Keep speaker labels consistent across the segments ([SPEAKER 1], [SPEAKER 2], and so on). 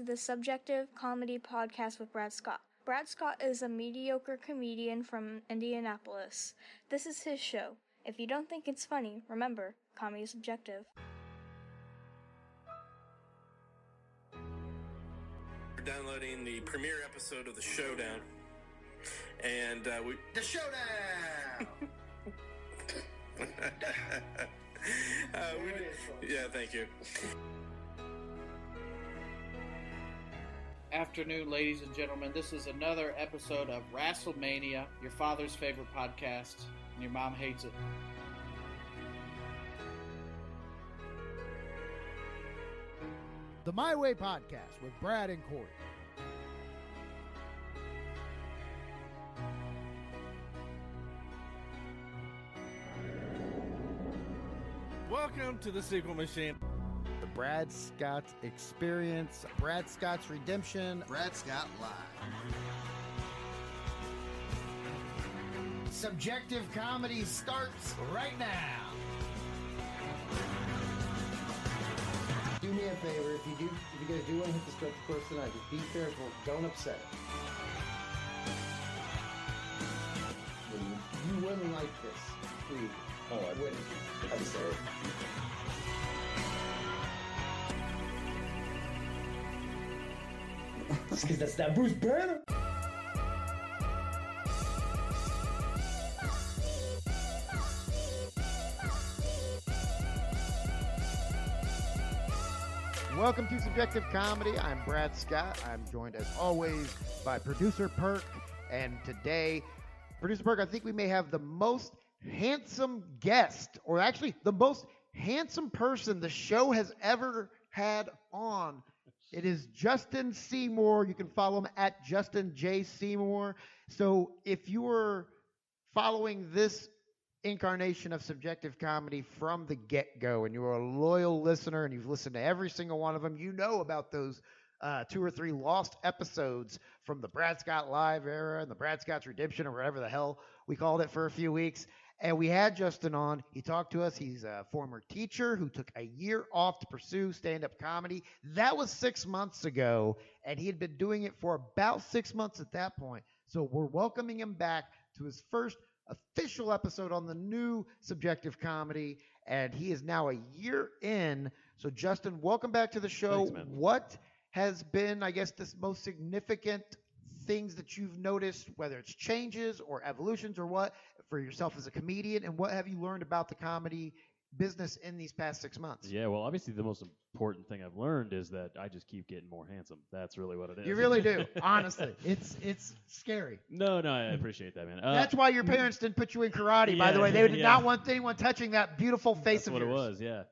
[SPEAKER 1] to the Subjective Comedy Podcast with Brad Scott. Brad Scott is a mediocre comedian from Indianapolis. This is his show. If you don't think it's funny, remember, comedy is subjective.
[SPEAKER 2] We're downloading the premiere episode of The Showdown. And uh, we.
[SPEAKER 3] The showdown.
[SPEAKER 2] uh, we yeah, thank you.
[SPEAKER 4] Afternoon, ladies and gentlemen. This is another episode of WrestleMania, your father's favorite podcast, and your mom hates it.
[SPEAKER 5] The My Way Podcast with Brad and Corey.
[SPEAKER 6] Welcome to the sequel machine.
[SPEAKER 5] The Brad Scott Experience, Brad Scott's Redemption.
[SPEAKER 3] Brad Scott Live.
[SPEAKER 5] Subjective comedy starts right now.
[SPEAKER 7] Do me a favor, if you do, if you guys do want to hit the stretch course tonight, just be careful. Don't upset it. You wouldn't like this, please. Oh, I wouldn't. I'm sorry. Because that's that Bruce Banner.
[SPEAKER 5] Welcome to Subjective Comedy. I'm Brad Scott. I'm joined as always by producer Perc. And today, producer Perc, I think we may have the most handsome guest, or actually the most handsome person the show has ever had on. It is Justin Seymour. You can follow him at Justin J. Seymour. So if you were following this incarnation of subjective comedy from the get-go and you're a loyal listener and you've listened to every single one of them you know about those uh, two or three lost episodes from the brad scott live era and the brad scott's redemption or whatever the hell we called it for a few weeks and we had justin on. He talked to us. He's a former teacher who took a year off to pursue stand-up comedy. That was six months ago and he had been doing it for about six months at that point. So we're welcoming him back to his first official episode on the new subjective comedy and he is now a year in. So justin welcome back to the show.
[SPEAKER 6] Thanks,
[SPEAKER 5] what has been i guess the most significant things that you've noticed whether it's changes or evolutions or what for yourself as a comedian and what have you learned about the comedy business in these past six months
[SPEAKER 6] Yeah, well, obviously the most important thing I've learned is that I just keep getting more handsome. That's really what it is.
[SPEAKER 5] you really do honestly it's it's scary
[SPEAKER 6] No, no, I appreciate that, man. Uh,
[SPEAKER 5] that's why your parents didn't put you in karate by the way they did
[SPEAKER 6] yeah.
[SPEAKER 5] not want anyone touching that beautiful face
[SPEAKER 6] that's
[SPEAKER 5] of
[SPEAKER 6] what it was. Yeah.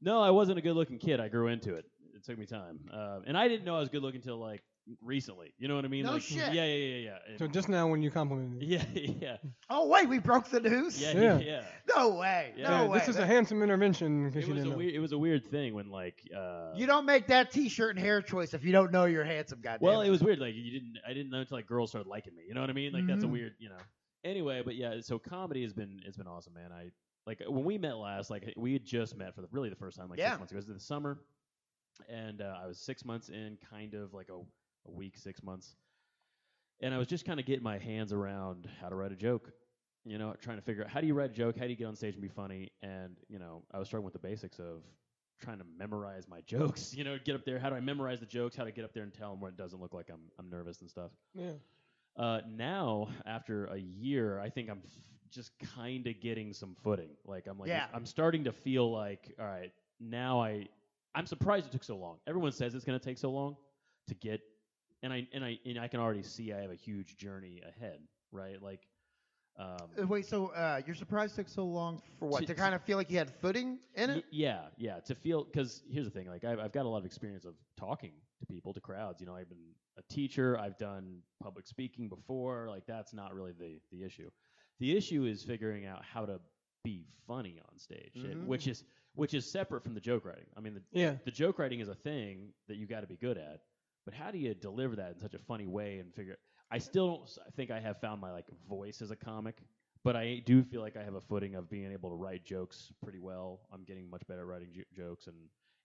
[SPEAKER 6] No, I wasn't a good-looking kid. I grew into it. It took me time, uh, and I didn't know I was good-looking until like recently. You know what I mean?
[SPEAKER 5] No
[SPEAKER 6] like,
[SPEAKER 5] shit.
[SPEAKER 6] Yeah, yeah, yeah, yeah. And-
[SPEAKER 8] So just now when you complimented me.
[SPEAKER 6] yeah, yeah,
[SPEAKER 5] Oh wait, we broke the news.
[SPEAKER 6] yeah,
[SPEAKER 8] Yeah.
[SPEAKER 6] yeah. yeah.
[SPEAKER 5] No way.
[SPEAKER 6] Yeah,
[SPEAKER 5] No
[SPEAKER 8] Yeah,
[SPEAKER 5] way.
[SPEAKER 8] this is a handsome intervention in case
[SPEAKER 6] It
[SPEAKER 8] you
[SPEAKER 6] was
[SPEAKER 8] didn't
[SPEAKER 6] a
[SPEAKER 8] know.
[SPEAKER 6] weird. It was a weird thing when like. Uh,
[SPEAKER 5] you don't make that T-shirt and hair choice if you don't know you're handsome. Goddamn.
[SPEAKER 6] Well, it was weird. Like you didn't. I didn't know until like girls started liking me. You know what I mean? Like that's a
[SPEAKER 5] Mhm.
[SPEAKER 6] weird. You know. Anyway, but yeah. So comedy has been it's been awesome, man. I like when we met last. Like we had just met for the really the first time like
[SPEAKER 5] Yeah.
[SPEAKER 6] six months ago. It was in the summer, and uh, I was six months in, kind of like a, a week, six months, and I was just kind of getting my hands around how to write a joke. You know, trying to figure out how do you write a joke, how do you get on stage and be funny, and you know, I was struggling with the basics of trying to memorize my jokes. You know, get up there. How do I memorize the jokes? How to get up there and tell them when it doesn't look like I'm I'm nervous and stuff.
[SPEAKER 8] Yeah.
[SPEAKER 6] Uh, now, after a year, I think I'm f- just kind of getting some footing. Like I'm like
[SPEAKER 5] Yeah.
[SPEAKER 6] I'm starting to feel like all right now I I'm surprised it took so long. Everyone says it's going to take so long to get, and I and I and I can already see I have a huge journey ahead. Right, like. Um,
[SPEAKER 5] Uh, Wait, so uh, you're surprised it took so long for what?
[SPEAKER 6] To-
[SPEAKER 5] To, kind of feel like you had footing in
[SPEAKER 6] Y-
[SPEAKER 5] it?
[SPEAKER 6] yeah, yeah. To feel because here's the thing, like I've, I've got a lot of experience of talking to people, to crowds. You know, I've been a teacher. I've done public speaking before. Like that's not really the the issue. The issue is figuring out how to be funny on stage, and-
[SPEAKER 5] Mhm.
[SPEAKER 6] which is which is separate from the joke writing. I mean, the
[SPEAKER 8] Yeah.
[SPEAKER 6] the joke writing is a thing that you got to be good at, but how do you deliver that in such a funny way and figure? I still don't s- think I have found my like voice as a comic, but I do feel like I have a footing of being able to write jokes pretty well. I'm getting much better at writing j- jokes and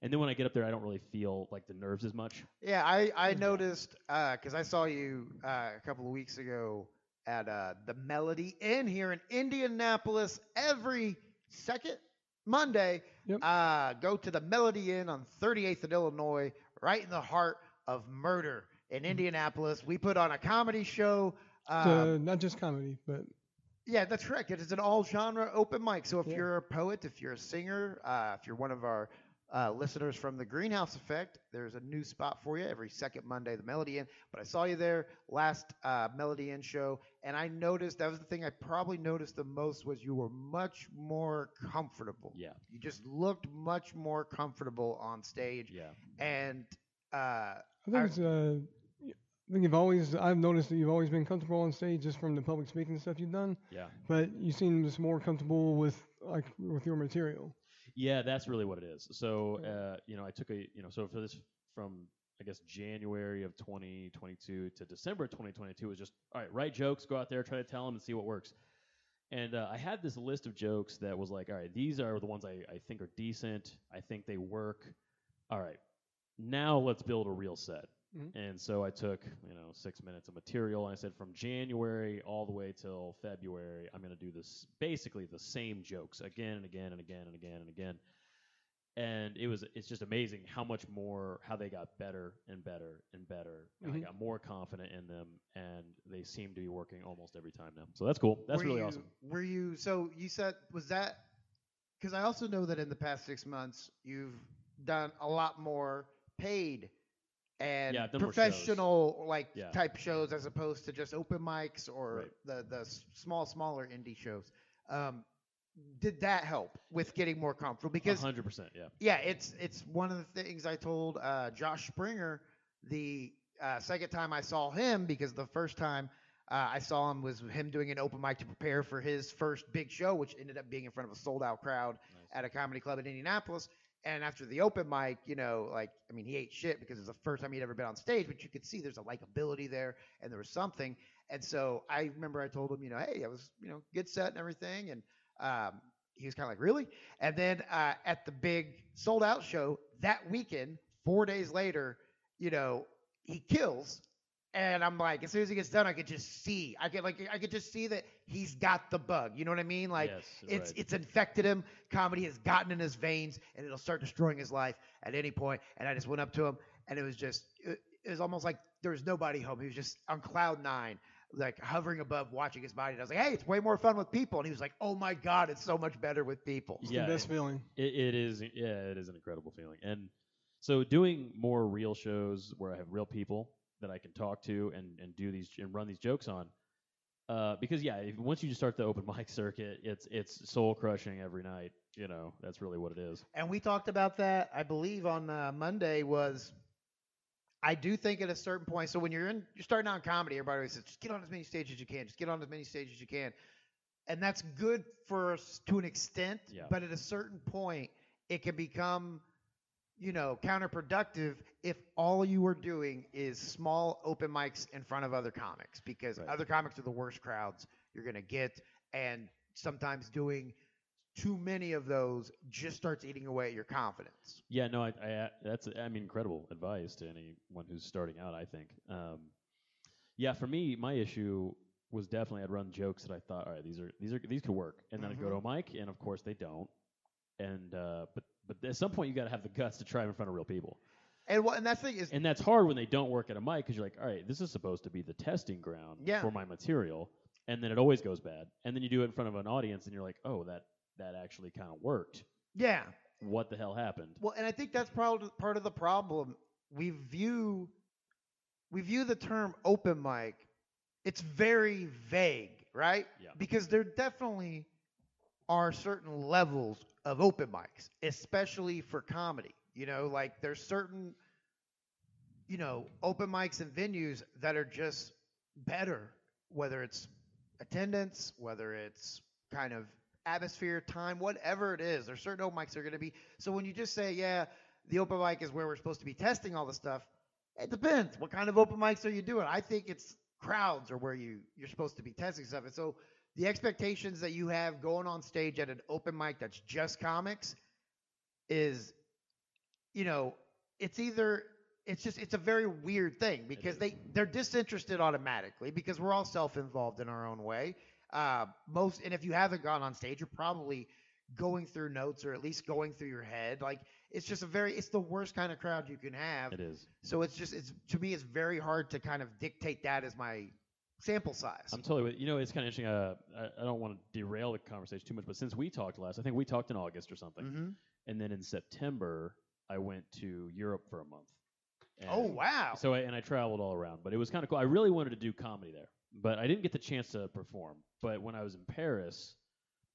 [SPEAKER 6] And then when I get up there, I don't really feel like the nerves as much.
[SPEAKER 5] Yeah, I I noticed because I saw you uh, a couple of weeks ago at uh, the Melody Inn here in Indianapolis every second Monday.
[SPEAKER 8] Yep.
[SPEAKER 5] Uh, go to the Melody Inn on 38th and Illinois, right in the heart of murder in
[SPEAKER 8] Mm-hmm.
[SPEAKER 5] Indianapolis. We put on a comedy show.
[SPEAKER 8] It's,
[SPEAKER 5] Um,
[SPEAKER 8] uh, not just comedy, but
[SPEAKER 5] yeah, that's correct. It is an all genre open mic. So if
[SPEAKER 8] Yeah.
[SPEAKER 5] you're a poet, if you're a singer, uh, if you're one of our uh, listeners from the Greenhouse Effect, there's a new spot for you every second Monday, the Melody Inn. But I saw you there last uh, Melody Inn show, and I noticed that was the thing I probably noticed the most was you were much more comfortable.
[SPEAKER 6] Yeah.
[SPEAKER 5] You just looked much more comfortable on stage,
[SPEAKER 6] Yeah.
[SPEAKER 5] and uh,
[SPEAKER 8] I think it's. Uh, I think you've always. I've noticed that you've always been comfortable on stage just from the public speaking stuff you've done.
[SPEAKER 6] Yeah.
[SPEAKER 8] But you seem just more comfortable with like with your material.
[SPEAKER 6] Yeah, that's really what it is. So, uh, you know, I took a, you know, so for this from I guess January of 2022 to December 2022 was just all right, write jokes, go out there, try to tell them, and see what works. And uh, I had this list of jokes that was like, all right, these are the ones I, I think are decent. I think they work. All right, now let's build a real set.
[SPEAKER 8] Mhm.
[SPEAKER 6] And so I took, you know, six minutes of material, and I said from January all the way till February, I'm going to do this basically the same jokes again and again and again and again and again. And it was, it's just amazing how much more, how they got better and better and better. And I
[SPEAKER 8] Mhm.
[SPEAKER 6] got more confident in them, and they seem to be working almost every time now. So that's cool. That's
[SPEAKER 5] were
[SPEAKER 6] really
[SPEAKER 5] you,
[SPEAKER 6] awesome.
[SPEAKER 5] Were you so you said was that because I also know that in the past six months you've done a lot more paid and
[SPEAKER 6] Yeah, I've done more shows.
[SPEAKER 5] professional like
[SPEAKER 6] Yeah.
[SPEAKER 5] type shows as opposed to just open mics or
[SPEAKER 6] Right.
[SPEAKER 5] the the small smaller indie shows. Um, did that help with getting more comfortable? Because
[SPEAKER 6] hundred percent, yeah.
[SPEAKER 5] yeah, it's it's one of the things I told uh, Josh Springer the uh, second time I saw him because the first time uh, I saw him was him doing an open mic to prepare for his first big show, which ended up being in front of a sold out crowd at a comedy club in Indianapolis. And after the open mic, you know, like I mean, he ate shit because it's the first time he'd ever been on stage, but you could see there's a likability there and there was something. And so I remember I told him, you know, hey, I was, you know, good set and everything, and um, he was kind of like, really? And then uh, at the big sold out show that weekend, four days later, you know, he kills. And I'm like, as soon as he gets done, I could just see. I could like, I could just see that he's got the bug. You know what I mean? Like,
[SPEAKER 6] Yes,
[SPEAKER 5] it's
[SPEAKER 6] right.
[SPEAKER 5] it's infected him. Comedy has gotten in his veins, and it'll start destroying his life at any point. And I just went up to him, and it was just, it, it was almost like there was nobody home. He was just on cloud nine, like hovering above, watching his body. And I was like, hey, it's way more fun with people. And he was like, oh my god, it's so much better with people.
[SPEAKER 8] It's
[SPEAKER 6] Yeah,
[SPEAKER 8] the best feeling.
[SPEAKER 6] It, it is, yeah, it is an incredible feeling. And so doing more real shows where I have real people that I can talk to and, and do these and run these jokes on, uh, because yeah, if, once you just start the open mic circuit, it's it's soul crushing every night. You know, that's really what it is.
[SPEAKER 5] And we talked about that, I believe, on uh, Monday. Was I do think at a certain point. So when you're in, you're starting out in comedy, everybody always says, just get on as many stages as you can. Just get on as many stages as you can, and that's good for us to an extent.
[SPEAKER 6] Yeah.
[SPEAKER 5] But at a certain point, it can become, you know, counterproductive if all you are doing is small open mics in front of other comics because
[SPEAKER 6] Right.
[SPEAKER 5] other comics are the worst crowds you're gonna get, and sometimes doing too many of those just starts eating away at your confidence.
[SPEAKER 6] Yeah, no, I, I that's I mean incredible advice to anyone who's starting out. I think. Um, yeah, for me, my issue was definitely I'd run jokes that I thought, all right, these are these are these could work, and then I'd go to a mic, and of course they don't. And uh, but but at some point you got to have the guts to try 'em in front of real people,
[SPEAKER 5] And what and that's the thing is
[SPEAKER 6] and that's hard when they don't work at a mic because you're like, all right, this is supposed to be the testing ground
[SPEAKER 5] Yeah.
[SPEAKER 6] for my material, and then it always goes bad, and then you do it in front of an audience, and you're like, oh, that that actually kind of worked.
[SPEAKER 5] yeah.
[SPEAKER 6] What the hell happened?
[SPEAKER 5] Well, and I think that's probably part of the problem. We view we view the term open mic. It's very vague, right?
[SPEAKER 6] Yeah.
[SPEAKER 5] Because there definitely are certain levels of open mics, especially for comedy. You know, like there's certain you know, open mics and venues that are just better, whether it's attendance, whether it's kind of atmosphere, time, whatever it is. There's certain open mics that are going to be. So when you just say, yeah, the open mic is where we're supposed to be testing all the stuff, it depends. What kind of open mics are you doing? I think it's crowds are where you you're supposed to be testing stuff. And so the expectations that you have going on stage at an open mic that's just comics is you know, it's either it's just it's a very weird thing because they they're disinterested automatically because we're all self-involved in our own way. Uh, most and if you haven't gone on stage, you're probably going through notes or at least going through your head. Like it's just a very it's the worst kind of crowd you can have.
[SPEAKER 6] It is.
[SPEAKER 5] So it's just it's to me it's very hard to kind of dictate that as my sample size.
[SPEAKER 6] I'm totally with you. know it's kind of interesting. Uh, I, I don't want to derail the conversation too much, but since we talked last, I think we talked in August or something,
[SPEAKER 5] Mhm.
[SPEAKER 6] and then in September I went to Europe for a month. And
[SPEAKER 5] Oh wow.
[SPEAKER 6] So I, and I traveled all around, but it was kind of cool. I really wanted to do comedy there, but I didn't get the chance to perform. But when I was in Paris,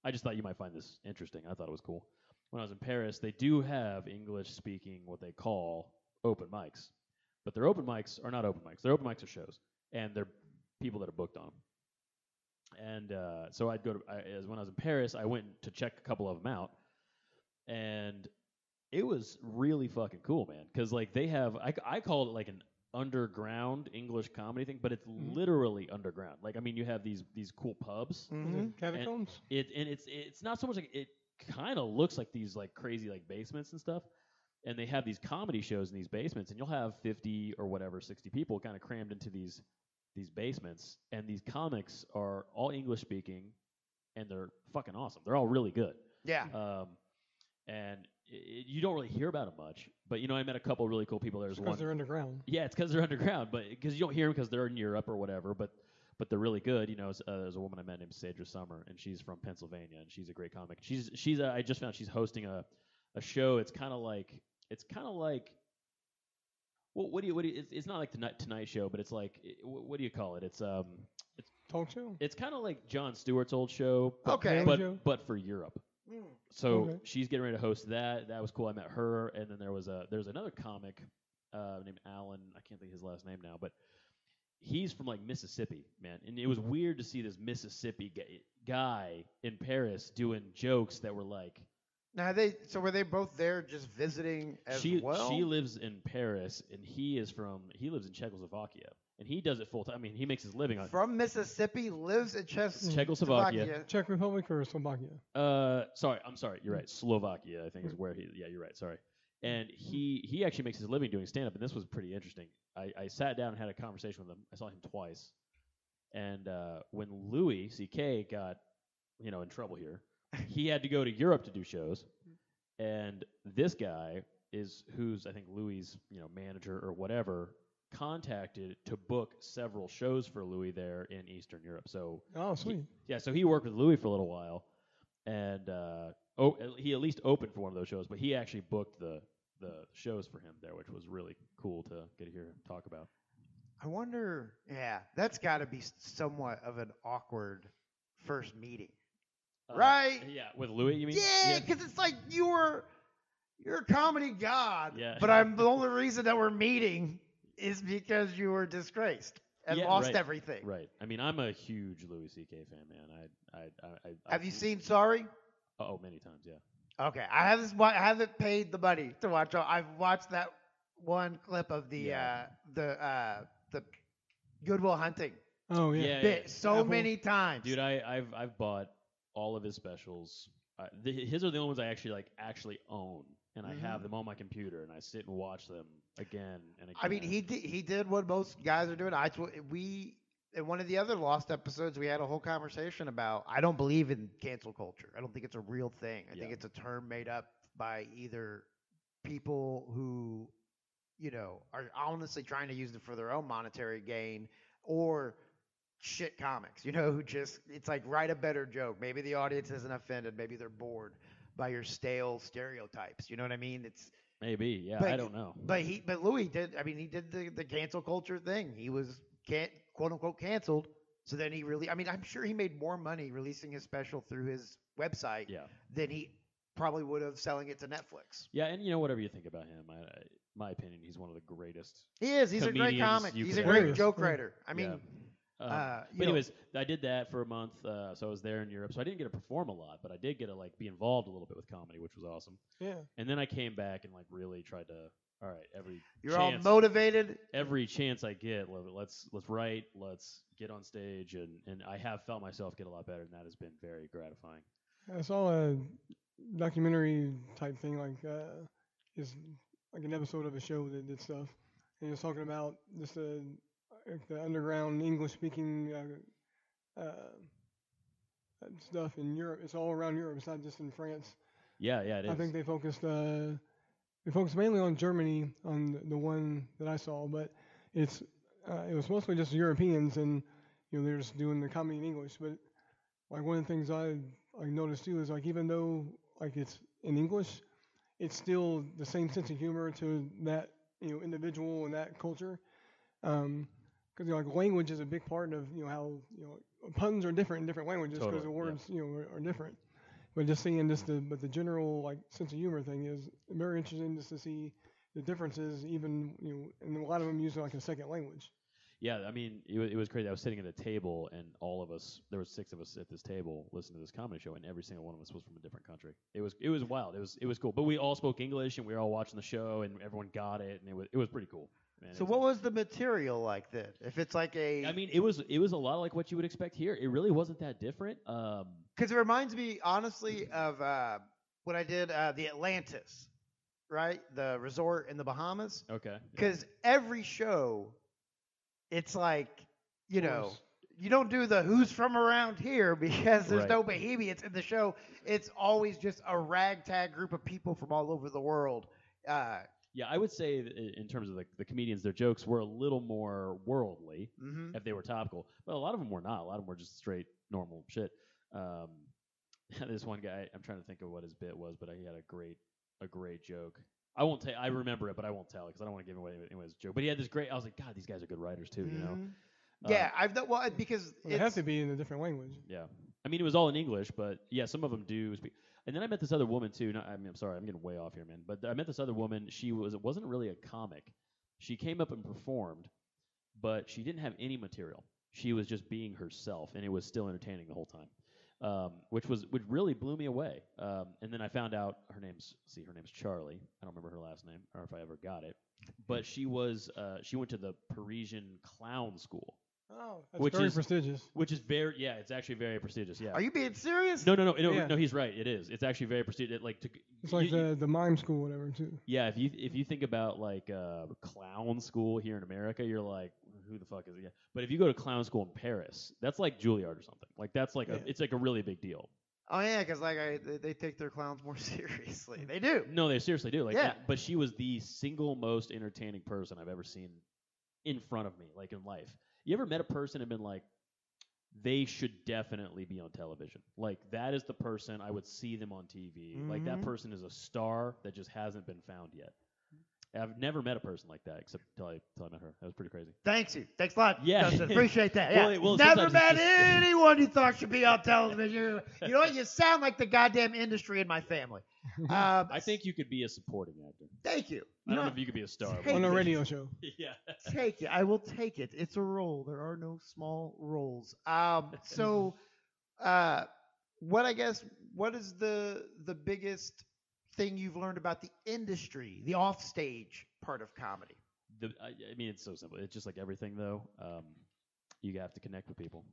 [SPEAKER 6] I just thought you might find this interesting. I thought it was cool. When I was in Paris, they do have English speaking what they call open mics, but their open mics are not open mics. Their open mics are shows, and they're people that are booked on them. And uh, so I'd go to I, as when I was in Paris, I went to check a couple of them out, and it was really fucking cool, man. Because like they have, I, I call it like an underground English comedy thing, but it's
[SPEAKER 8] Mhm.
[SPEAKER 6] literally underground. Like I mean, you have these these cool pubs.
[SPEAKER 5] Mhm.
[SPEAKER 8] Catacombs.
[SPEAKER 6] It and it's it's not so much like it kind of looks like these like crazy like basements and stuff. And they have these comedy shows in these basements, and you'll have fifty or whatever, sixty people kind of crammed into these these basements, and these comics are all English speaking, and they're fucking awesome. They're all really good.
[SPEAKER 5] Yeah.
[SPEAKER 6] Um, and i i you don't really hear about them much, but you know, I met a couple really cool people. There's
[SPEAKER 8] Because
[SPEAKER 6] one.
[SPEAKER 8] they're underground.
[SPEAKER 6] Yeah, it's because they're underground, but because you don't hear them because they're in Europe or whatever. But but they're really good. You know, uh, there's a woman I met named Sadra Summer, and she's from Pennsylvania, and she's a great comic. She's she's uh, I just found she's hosting a a show. It's kind of like it's kind of like. Well, what do you what do you, it's, it's not like the Tonight, Tonight Show, but it's like i- what do you call it? It's um it's
[SPEAKER 8] Talk show.
[SPEAKER 6] it's kind of like Jon Stewart's old show, but,
[SPEAKER 5] Okay.
[SPEAKER 6] but
[SPEAKER 8] Show.
[SPEAKER 6] but for Europe.
[SPEAKER 5] Mm.
[SPEAKER 6] So
[SPEAKER 8] Okay.
[SPEAKER 6] she's getting ready to host that. That was cool. I met her, and then there was a there's another comic uh, named Alan. I can't think of his last name now, but he's from like Mississippi, man. And it was weird to see this Mississippi guy, guy in Paris doing jokes that were like
[SPEAKER 5] Now they so were they both there just visiting as
[SPEAKER 6] she
[SPEAKER 5] well?
[SPEAKER 6] she lives in Paris, and he is from he lives in Czechoslovakia, and he does it full time. I mean, he makes his living on
[SPEAKER 5] from Mississippi, lives in Czech-
[SPEAKER 6] Czechoslovakia.
[SPEAKER 8] Czech Republic or Slovakia.
[SPEAKER 6] Uh, sorry, I'm sorry. You're right. Slovakia, I think, is where he. Yeah, you're right. Sorry. And he he actually makes his living doing stand up, and this was pretty interesting. I, I sat down and had a conversation with him. I saw him twice, and uh, when Louis C.K. got you know in trouble here, he had to go to Europe to do shows, and this guy is who's I think Louis' you know manager or whatever contacted to book several shows for Louis there in Eastern Europe. So
[SPEAKER 8] Oh,
[SPEAKER 6] he-
[SPEAKER 8] sweet.
[SPEAKER 6] yeah, so he worked with Louis for a little while, and uh, oh, he at least opened for one of those shows. But he actually booked the the shows for him there, which was really cool to get to hear him talk about.
[SPEAKER 5] I wonder. Yeah, that's got to be somewhat of an awkward first meeting,
[SPEAKER 6] Uh,
[SPEAKER 5] right?
[SPEAKER 6] Yeah, with Louis, you mean?
[SPEAKER 5] Yeah, because it's like you were you're a comedy god,
[SPEAKER 6] Yeah.
[SPEAKER 5] but I'm the only reason that we're meeting is because you were disgraced and
[SPEAKER 6] Yeah,
[SPEAKER 5] lost
[SPEAKER 6] right,
[SPEAKER 5] everything.
[SPEAKER 6] Right. I mean, I'm a huge Louis C.K. fan, man. I, I, I, I
[SPEAKER 5] Have you seen Sorry?
[SPEAKER 6] Oh, many times, yeah.
[SPEAKER 5] Okay, I haven't I haven't paid the money to watch. all- I've watched that one clip of the
[SPEAKER 6] Yeah.
[SPEAKER 5] uh, the uh, the Good Will Hunting
[SPEAKER 8] Oh yeah.
[SPEAKER 6] Yeah,
[SPEAKER 5] bit so
[SPEAKER 8] Apple.
[SPEAKER 5] many times.
[SPEAKER 6] Dude, I, I've I've bought all of his specials. Uh, the, his are the only ones I actually like actually own, and I have
[SPEAKER 5] Mhm.
[SPEAKER 6] them on my computer, and I sit and watch them again and again.
[SPEAKER 5] I mean, he did he did what most guys are doing. I tw- we in one of the other lost episodes, we had a whole conversation about. I don't believe in cancel culture. I don't think it's a real thing. I think it's a term made up by either people who, you know, are honestly trying to use it for their own monetary gain, or shit comics. You know, who just it's like write a better joke. Maybe the audience isn't offended. Maybe they're bored by your stale stereotypes. You know what I mean? It's
[SPEAKER 6] maybe, yeah,
[SPEAKER 5] But-
[SPEAKER 6] I don't know.
[SPEAKER 5] but he, but Louis did. I mean, he did the the cancel culture thing. He was can't quote unquote canceled. So then he really. I mean, I'm sure he made more money releasing his special through his website
[SPEAKER 6] Yeah.
[SPEAKER 5] than he probably would have selling it to Netflix.
[SPEAKER 6] Yeah, and you know whatever you think about him, I, I, my opinion, he's one of the greatest.
[SPEAKER 5] He is. He's a great comic. He's a great joke writer. I mean,
[SPEAKER 6] Um,
[SPEAKER 5] uh, you
[SPEAKER 6] but
[SPEAKER 5] know-
[SPEAKER 6] anyways, I did that for a month, uh, so I was there in Europe. So I didn't get to perform a lot, but I did get to like be involved a little bit with comedy, which was awesome.
[SPEAKER 8] Yeah.
[SPEAKER 6] And then I came back and like really tried to. All right, every
[SPEAKER 5] you're all motivated.
[SPEAKER 6] every chance I get, let's let's write, let's get on stage, and and I have felt myself get a lot better, and that has been very gratifying.
[SPEAKER 8] I saw a documentary type thing like uh, his like an episode of a show that did stuff, and he was talking about just the like the underground English speaking uh, uh, stuff in Europe. It's all around Europe. It's not just in France.
[SPEAKER 6] Yeah, yeah, it is.
[SPEAKER 8] I think they focused uh, they focused mainly on Germany on the- the one that I saw, but it's uh, it was mostly just Europeans and you know they're just doing the comedy in English. But like one of the things I I noticed too is like even though like it's in English, it's still the same sense of humor to that you know individual and that culture. Um, because you know, like language is a big part of you know how you know puns are different in different languages because
[SPEAKER 6] Totally,
[SPEAKER 8] the
[SPEAKER 6] yeah.
[SPEAKER 8] words you know are, are different. But just seeing just the but the general like sense of humor thing is very interesting just to see the differences even you know and a lot of them use like a second language.
[SPEAKER 6] Yeah, I mean, it, it was crazy. I was sitting at a table, and all of us, there were six of us at this table, listening to this comedy show, and every single one of us was from a different country. It was it was wild. It was it was cool. But we all spoke English, and we were all watching the show, and everyone got it, and it was it was pretty cool. Man,
[SPEAKER 5] So what was the material like then? If it's like a,
[SPEAKER 6] I mean, it was it was a lot like what you would expect here. It really wasn't that different. Um,
[SPEAKER 5] because it reminds me honestly of uh, when I did uh, the Atlantis, right? The resort in the Bahamas.
[SPEAKER 6] okay. yeah.
[SPEAKER 5] Because every show, it's like you know. You don't do the who's from around here because there's
[SPEAKER 6] Right.
[SPEAKER 5] no Bahamians in the show. It's always just a ragtag group of people from all over the world. Uh,
[SPEAKER 6] Yeah, I would say that in terms of the, the comedians, their jokes were a little more worldly
[SPEAKER 5] mhm.
[SPEAKER 6] if they were topical, but a lot of them were not. A lot of them were just straight normal shit. Um, this one guy, I'm trying to think of what his bit was, but he had a great a great joke. I won't tell. I remember it, but I won't tell it because I don't want to give away anyone's joke. But he had this great. I was like, God, these guys are good writers too. You know.
[SPEAKER 5] Mhm.
[SPEAKER 6] Uh,
[SPEAKER 5] yeah, I've done well because
[SPEAKER 8] Well, they have
[SPEAKER 5] it's
[SPEAKER 8] to be in a different language.
[SPEAKER 6] Yeah. I mean, it was all in English, but yeah, some of them do speak. And then I met this other woman too. Not, I mean, I'm sorry, I'm getting way off here, man. But I met this other woman. She was it wasn't really a comic. She came up and performed, but she didn't have any material. She was just being herself, and it was still entertaining the whole time, um, which was which really blew me away. Um, and then I found out her name's see her name's Charlie. I don't remember her last name or if I ever got it, but she was uh, she went to the Parisian clown school,
[SPEAKER 8] Oh, that's
[SPEAKER 6] Which
[SPEAKER 8] very
[SPEAKER 6] is-
[SPEAKER 8] prestigious.
[SPEAKER 6] which is very yeah, it's actually very prestigious. Yeah.
[SPEAKER 5] Are you being serious?
[SPEAKER 6] No, no, no, no,
[SPEAKER 8] Yeah.
[SPEAKER 6] no. He's right. It is. It's actually very prestigious. Like to,
[SPEAKER 8] It's like
[SPEAKER 6] you-
[SPEAKER 8] the the mime school, whatever, too.
[SPEAKER 6] yeah. If you if you think about like uh, clown school here in America, you're like, who the fuck is it? Yeah. But if you go to clown school in Paris, that's like Juilliard or something. Like that's like a it's like a really big deal.
[SPEAKER 5] Oh yeah, because like I, they, they take their clowns more seriously. They do.
[SPEAKER 6] No, they seriously do. Like,
[SPEAKER 5] Yeah.
[SPEAKER 6] and- but she was the single most entertaining person I've ever seen in front of me, like in life. You ever met a person and been like, they should definitely be on television. Like that is the person I would see them on TV. Like that
[SPEAKER 5] Mhm.
[SPEAKER 6] person is a star that just hasn't been found yet. I've never met a person like that except until I, until I met her. That was pretty crazy.
[SPEAKER 5] Thanks you. Thanks a lot.
[SPEAKER 6] Yeah.
[SPEAKER 5] Justin. Appreciate that. Yeah.
[SPEAKER 6] it- well,
[SPEAKER 5] Never met
[SPEAKER 6] just-
[SPEAKER 5] anyone you thought should be on television. you know what? You sound like the goddamn industry in my family. Um,
[SPEAKER 6] I think you could be a supporting actor.
[SPEAKER 5] Thank you.
[SPEAKER 6] I don't
[SPEAKER 5] know
[SPEAKER 6] know if you could be a star.
[SPEAKER 5] Hey,
[SPEAKER 6] but-
[SPEAKER 8] On a radio show.
[SPEAKER 6] yeah.
[SPEAKER 5] take it. I will take it. It's a role. There are no small roles. Um, so, uh, what I guess what is the the biggest thing you've learned about the industry, the offstage part of comedy?
[SPEAKER 6] the, I, I mean, it's so simple. It's just like everything, though. Um, you have to connect with people.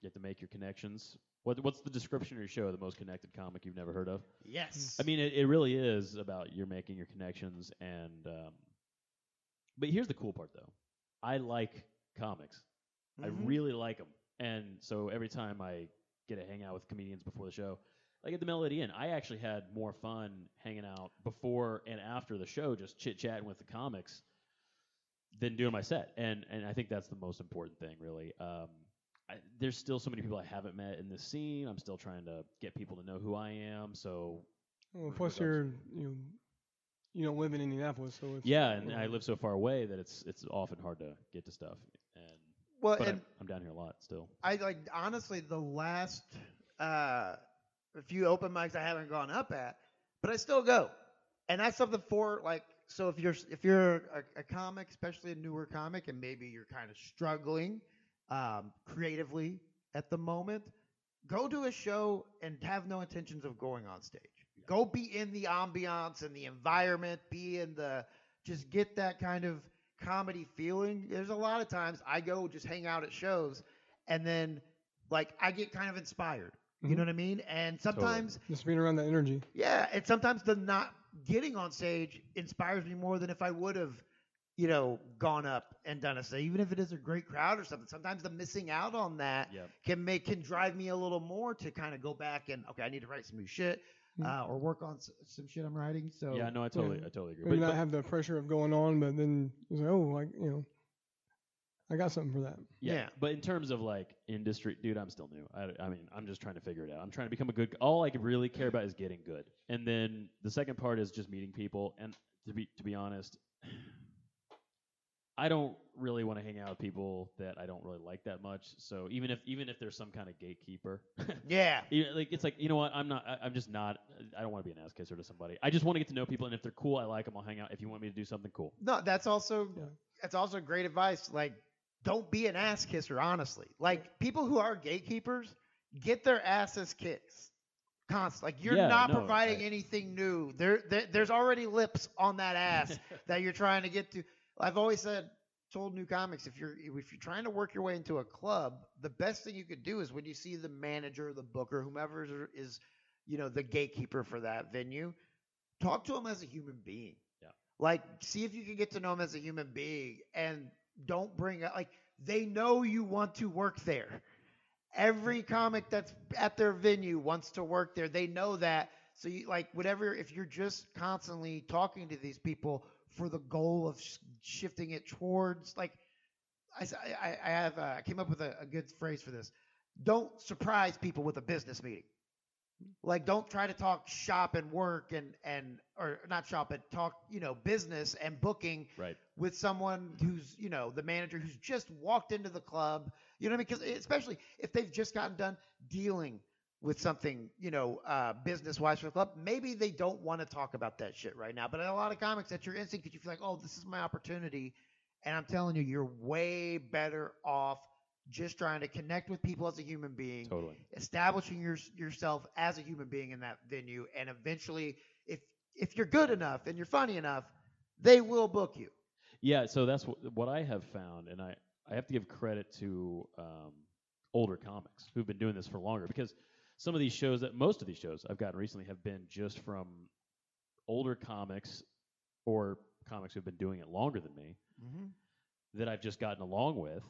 [SPEAKER 6] You have to make your connections. What, what's the description of your show? The most connected comic you've never heard of?
[SPEAKER 5] Yes.
[SPEAKER 6] I mean, it, it really is about you're making your connections. And um, but here's the cool part, though. I like comics. I
[SPEAKER 5] Mhm.
[SPEAKER 6] really like them. And so every time I get to hang out with comedians before the show, like at the Melody Inn, I actually had more fun hanging out before and after the show, just chit chatting with the comics, than doing my set. And and I think that's the most important thing, really. Um, I, there's still so many people I haven't met in this scene. I'm still trying to get people to know who I am. So
[SPEAKER 8] Well, plus you're you know, you don't live in Indianapolis, so it's
[SPEAKER 6] yeah, and
[SPEAKER 8] you
[SPEAKER 6] I live so far away that it's it's often hard to get to stuff. And
[SPEAKER 5] well,
[SPEAKER 6] but
[SPEAKER 5] and
[SPEAKER 6] I'm, I'm down here a lot still.
[SPEAKER 5] I like honestly the last uh, few open mics I haven't gone up at, but I still go, and that's something for like. So if you're if you're a, a comic, especially a newer comic, and maybe you're kind of struggling um, creatively at the moment, go to a show and have no intentions of going on stage. Go be in the ambiance and the environment. Be in the just get that kind of comedy feeling. There's a lot of times I go just hang out at shows and then like I get kind of inspired. You
[SPEAKER 8] Mhm.
[SPEAKER 5] know what I mean? And sometimes
[SPEAKER 8] just being around that energy.
[SPEAKER 5] yeah, and sometimes the not getting on stage inspires me more than if I would have, you know, gone up and done a set, even if it is a great crowd or something. Sometimes the missing out on that
[SPEAKER 6] Yep.
[SPEAKER 5] can make can drive me a little more to kind of go back and okay, I need to write some new shit
[SPEAKER 8] Mm.
[SPEAKER 5] uh, or work on s- some shit I'm writing. So
[SPEAKER 6] yeah, no, I totally,
[SPEAKER 8] Yeah.
[SPEAKER 6] I totally agree.
[SPEAKER 8] Maybe
[SPEAKER 6] But-
[SPEAKER 8] not
[SPEAKER 6] but-
[SPEAKER 8] have the pressure of going on, but then it's like, oh, like you know, I got something for that.
[SPEAKER 6] Yeah,
[SPEAKER 5] Yeah.
[SPEAKER 6] but in terms of like industry, dude, I'm still new. I, I mean, I'm just trying to figure it out. I'm trying to become a good. All I really care about is getting good, and then the second part is just meeting people. And to be to be honest, I don't really want to hang out with people that I don't really like that much. So even if even if there's some kind of gatekeeper,
[SPEAKER 5] yeah,
[SPEAKER 6] you- like it's like you know what, I'm not. I, I'm just not. I don't want to be an ass kisser to somebody. I just want to get to know people, and if they're cool, I like them. I'll hang out. If you want me to do something cool,
[SPEAKER 5] no, that's also
[SPEAKER 8] Yeah.
[SPEAKER 5] that's also great advice. Like, don't be an ass kisser. Honestly, like people who are gatekeepers get their asses kicked. Constant. Like you're
[SPEAKER 6] Yeah,
[SPEAKER 5] not
[SPEAKER 6] no,
[SPEAKER 5] providing
[SPEAKER 6] I-
[SPEAKER 5] anything new. There, there, there's already lips on that ass that you're trying to get to. I've always said, told new comics, if you're if you're trying to work your way into a club, the best thing you could do is when you see the manager, the booker, whomever is, is you know, the gatekeeper for that venue, talk to him as a human being.
[SPEAKER 6] Yeah.
[SPEAKER 5] Like, see if you can get to know him as a human being, and don't bring up like they know you want to work there. Every comic that's at their venue wants to work there. They know that. So you like whatever. If you're just constantly talking to these people for the goal of sh- shifting it towards like, I I have uh, I came up with a, a good phrase for this. Don't surprise people with a business meeting. Like, don't try to talk shop and work and and or not shop, but talk you know business and booking
[SPEAKER 6] right?
[SPEAKER 5] with someone who's you know the manager who's just walked into the club you know what I mean? because especially if they've just gotten done dealing with something you know uh, business wise for the club maybe they don't want to talk about that shit right now. But in a lot of comics that's your instinct that you feel like oh this is my opportunity. And i'm telling you you're way better off just trying to connect with people as a human being
[SPEAKER 6] Totally.
[SPEAKER 5] establishing your, yourself as a human being in that venue and eventually if if you're good enough and you're funny enough they will book you.
[SPEAKER 6] Yeah, so that's what, what I have found, and I, I have to give credit to um, older comics who've been doing this for longer because some of these shows that most of these shows I've gotten recently have been just from older comics or comics who've been doing it longer than me that I've just gotten along with.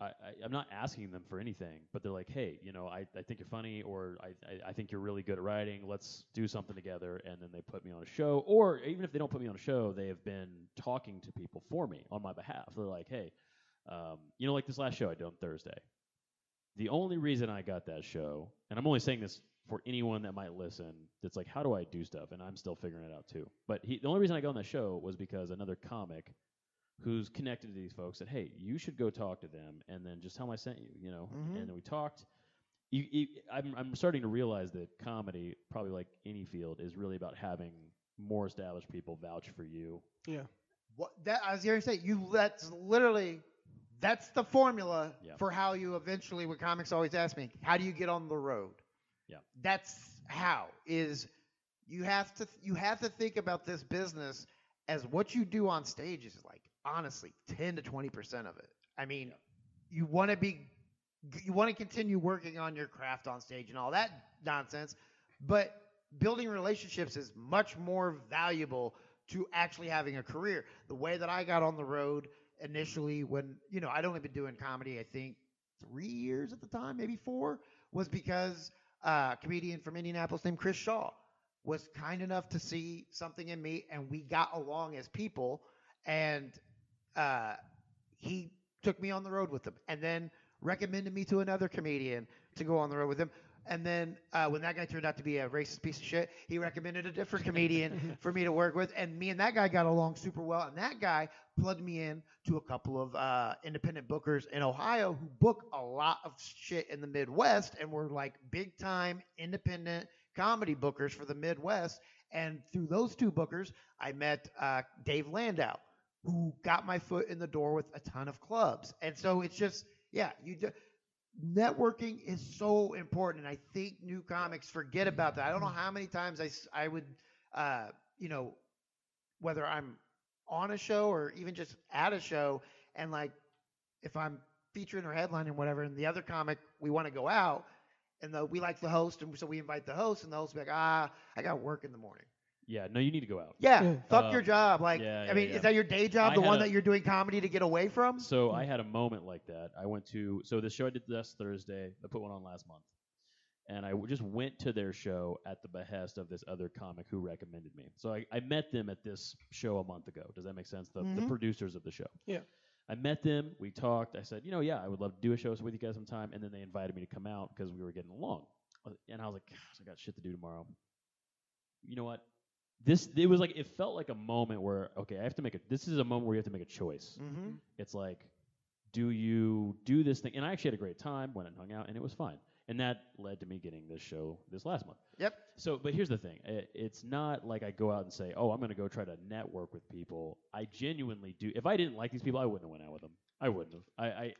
[SPEAKER 6] I, I, I'm not asking them for anything, but they're like, hey, you know, I, I think you're funny, or I, I, I think you're really good at writing. Let's do something together. And then they put me on a show. Or even if they don't put me on a show, they have been talking to people for me on my behalf. They're like, hey, um, you know, like this last show I did on Thursday. The only reason I got that show, and I'm only saying this for anyone that might listen, that's like, how do I do stuff? And I'm still figuring it out too. But he, the only reason I got on that show was because another comic who's connected to these folks said, "Hey, you should go talk to them, and then just tell them I sent you." You know,
[SPEAKER 5] Mhm.
[SPEAKER 6] and then we talked. You, you, I'm, I'm starting to realize that comedy, probably like any field, is really about having more established people vouch for you.
[SPEAKER 8] Yeah.
[SPEAKER 5] What that I was going to say, you that's literally that's the formula
[SPEAKER 6] Yeah.
[SPEAKER 5] for how you eventually. What comics always ask me, how do you get on the road?
[SPEAKER 6] Yeah.
[SPEAKER 5] That's how is you have to you have to think about this business as what you do on stage is like honestly ten to twenty percent of it. I mean, you want to be you want to continue working on your craft on stage and all that nonsense, but building relationships is much more valuable to actually having a career. The way that I got on the road initially when, you know, I'd only been doing comedy, I think 3 years at the time, maybe 4, was because uh, a comedian from Indianapolis named Chris Shaw was kind enough to see something in me and we got along as people and uh, he took me on the road with him and then recommended me to another comedian to go on the road with him. And then uh, when that guy turned out to be a racist piece of shit, he recommended a different comedian for me to work with. And me and that guy got along super well. And that guy plugged me in to a couple of uh, independent bookers in Ohio who book a lot of shit in the Midwest and were like big time independent comedy bookers for the Midwest. And through those two bookers, I met uh, Dave Landau, who got my foot in the door with a ton of clubs. And so it's just, yeah, you do, networking is so important. And I think new comics forget about that. I don't know how many times I, I would, uh, you know, whether I'm on a show or even just at a show, and like if I'm featuring or headlining whatever, and the other comic, we want to go out, and the, we like the host, and so we invite the host, and the host be like, ah, I got work in the morning.
[SPEAKER 6] Yeah, no, you need to go out.
[SPEAKER 5] Yeah,
[SPEAKER 8] Yeah.
[SPEAKER 5] fuck your
[SPEAKER 6] Um,
[SPEAKER 5] job. Like,
[SPEAKER 6] yeah,
[SPEAKER 5] I mean,
[SPEAKER 6] yeah.
[SPEAKER 5] is that your day job,
[SPEAKER 6] I
[SPEAKER 5] the one
[SPEAKER 6] a-
[SPEAKER 5] that you're doing comedy to get away from?
[SPEAKER 6] So I had a moment like that. I went to so the show I did last Thursday. I put one on last month, and I just went to their show at the behest of this other comic who recommended me. So I, I met them at this show a month ago. Does that make sense? The, the
[SPEAKER 5] Mhm.
[SPEAKER 6] producers of the show.
[SPEAKER 8] Yeah.
[SPEAKER 6] I met them. We talked. I said, you know, yeah, I would love to do a show with you guys sometime. And then they invited me to come out because we were getting along. And I was like, gosh, I got shit to do tomorrow. You know what? This it was like it felt like a moment where okay, I have to make a. This is a moment where you have to make a choice
[SPEAKER 5] Mm-hmm.
[SPEAKER 6] it's like, do you do this thing? And I actually had a great time, went and hung out, and it was fine. And that led to me getting this show this last month.
[SPEAKER 5] Yep.
[SPEAKER 6] So, but here's the thing: I it's not like I go out and say, "Oh, I'm going to go try to network with people." I genuinely do. If I didn't like these people, I wouldn't have went out with them. I wouldn't have. I, I,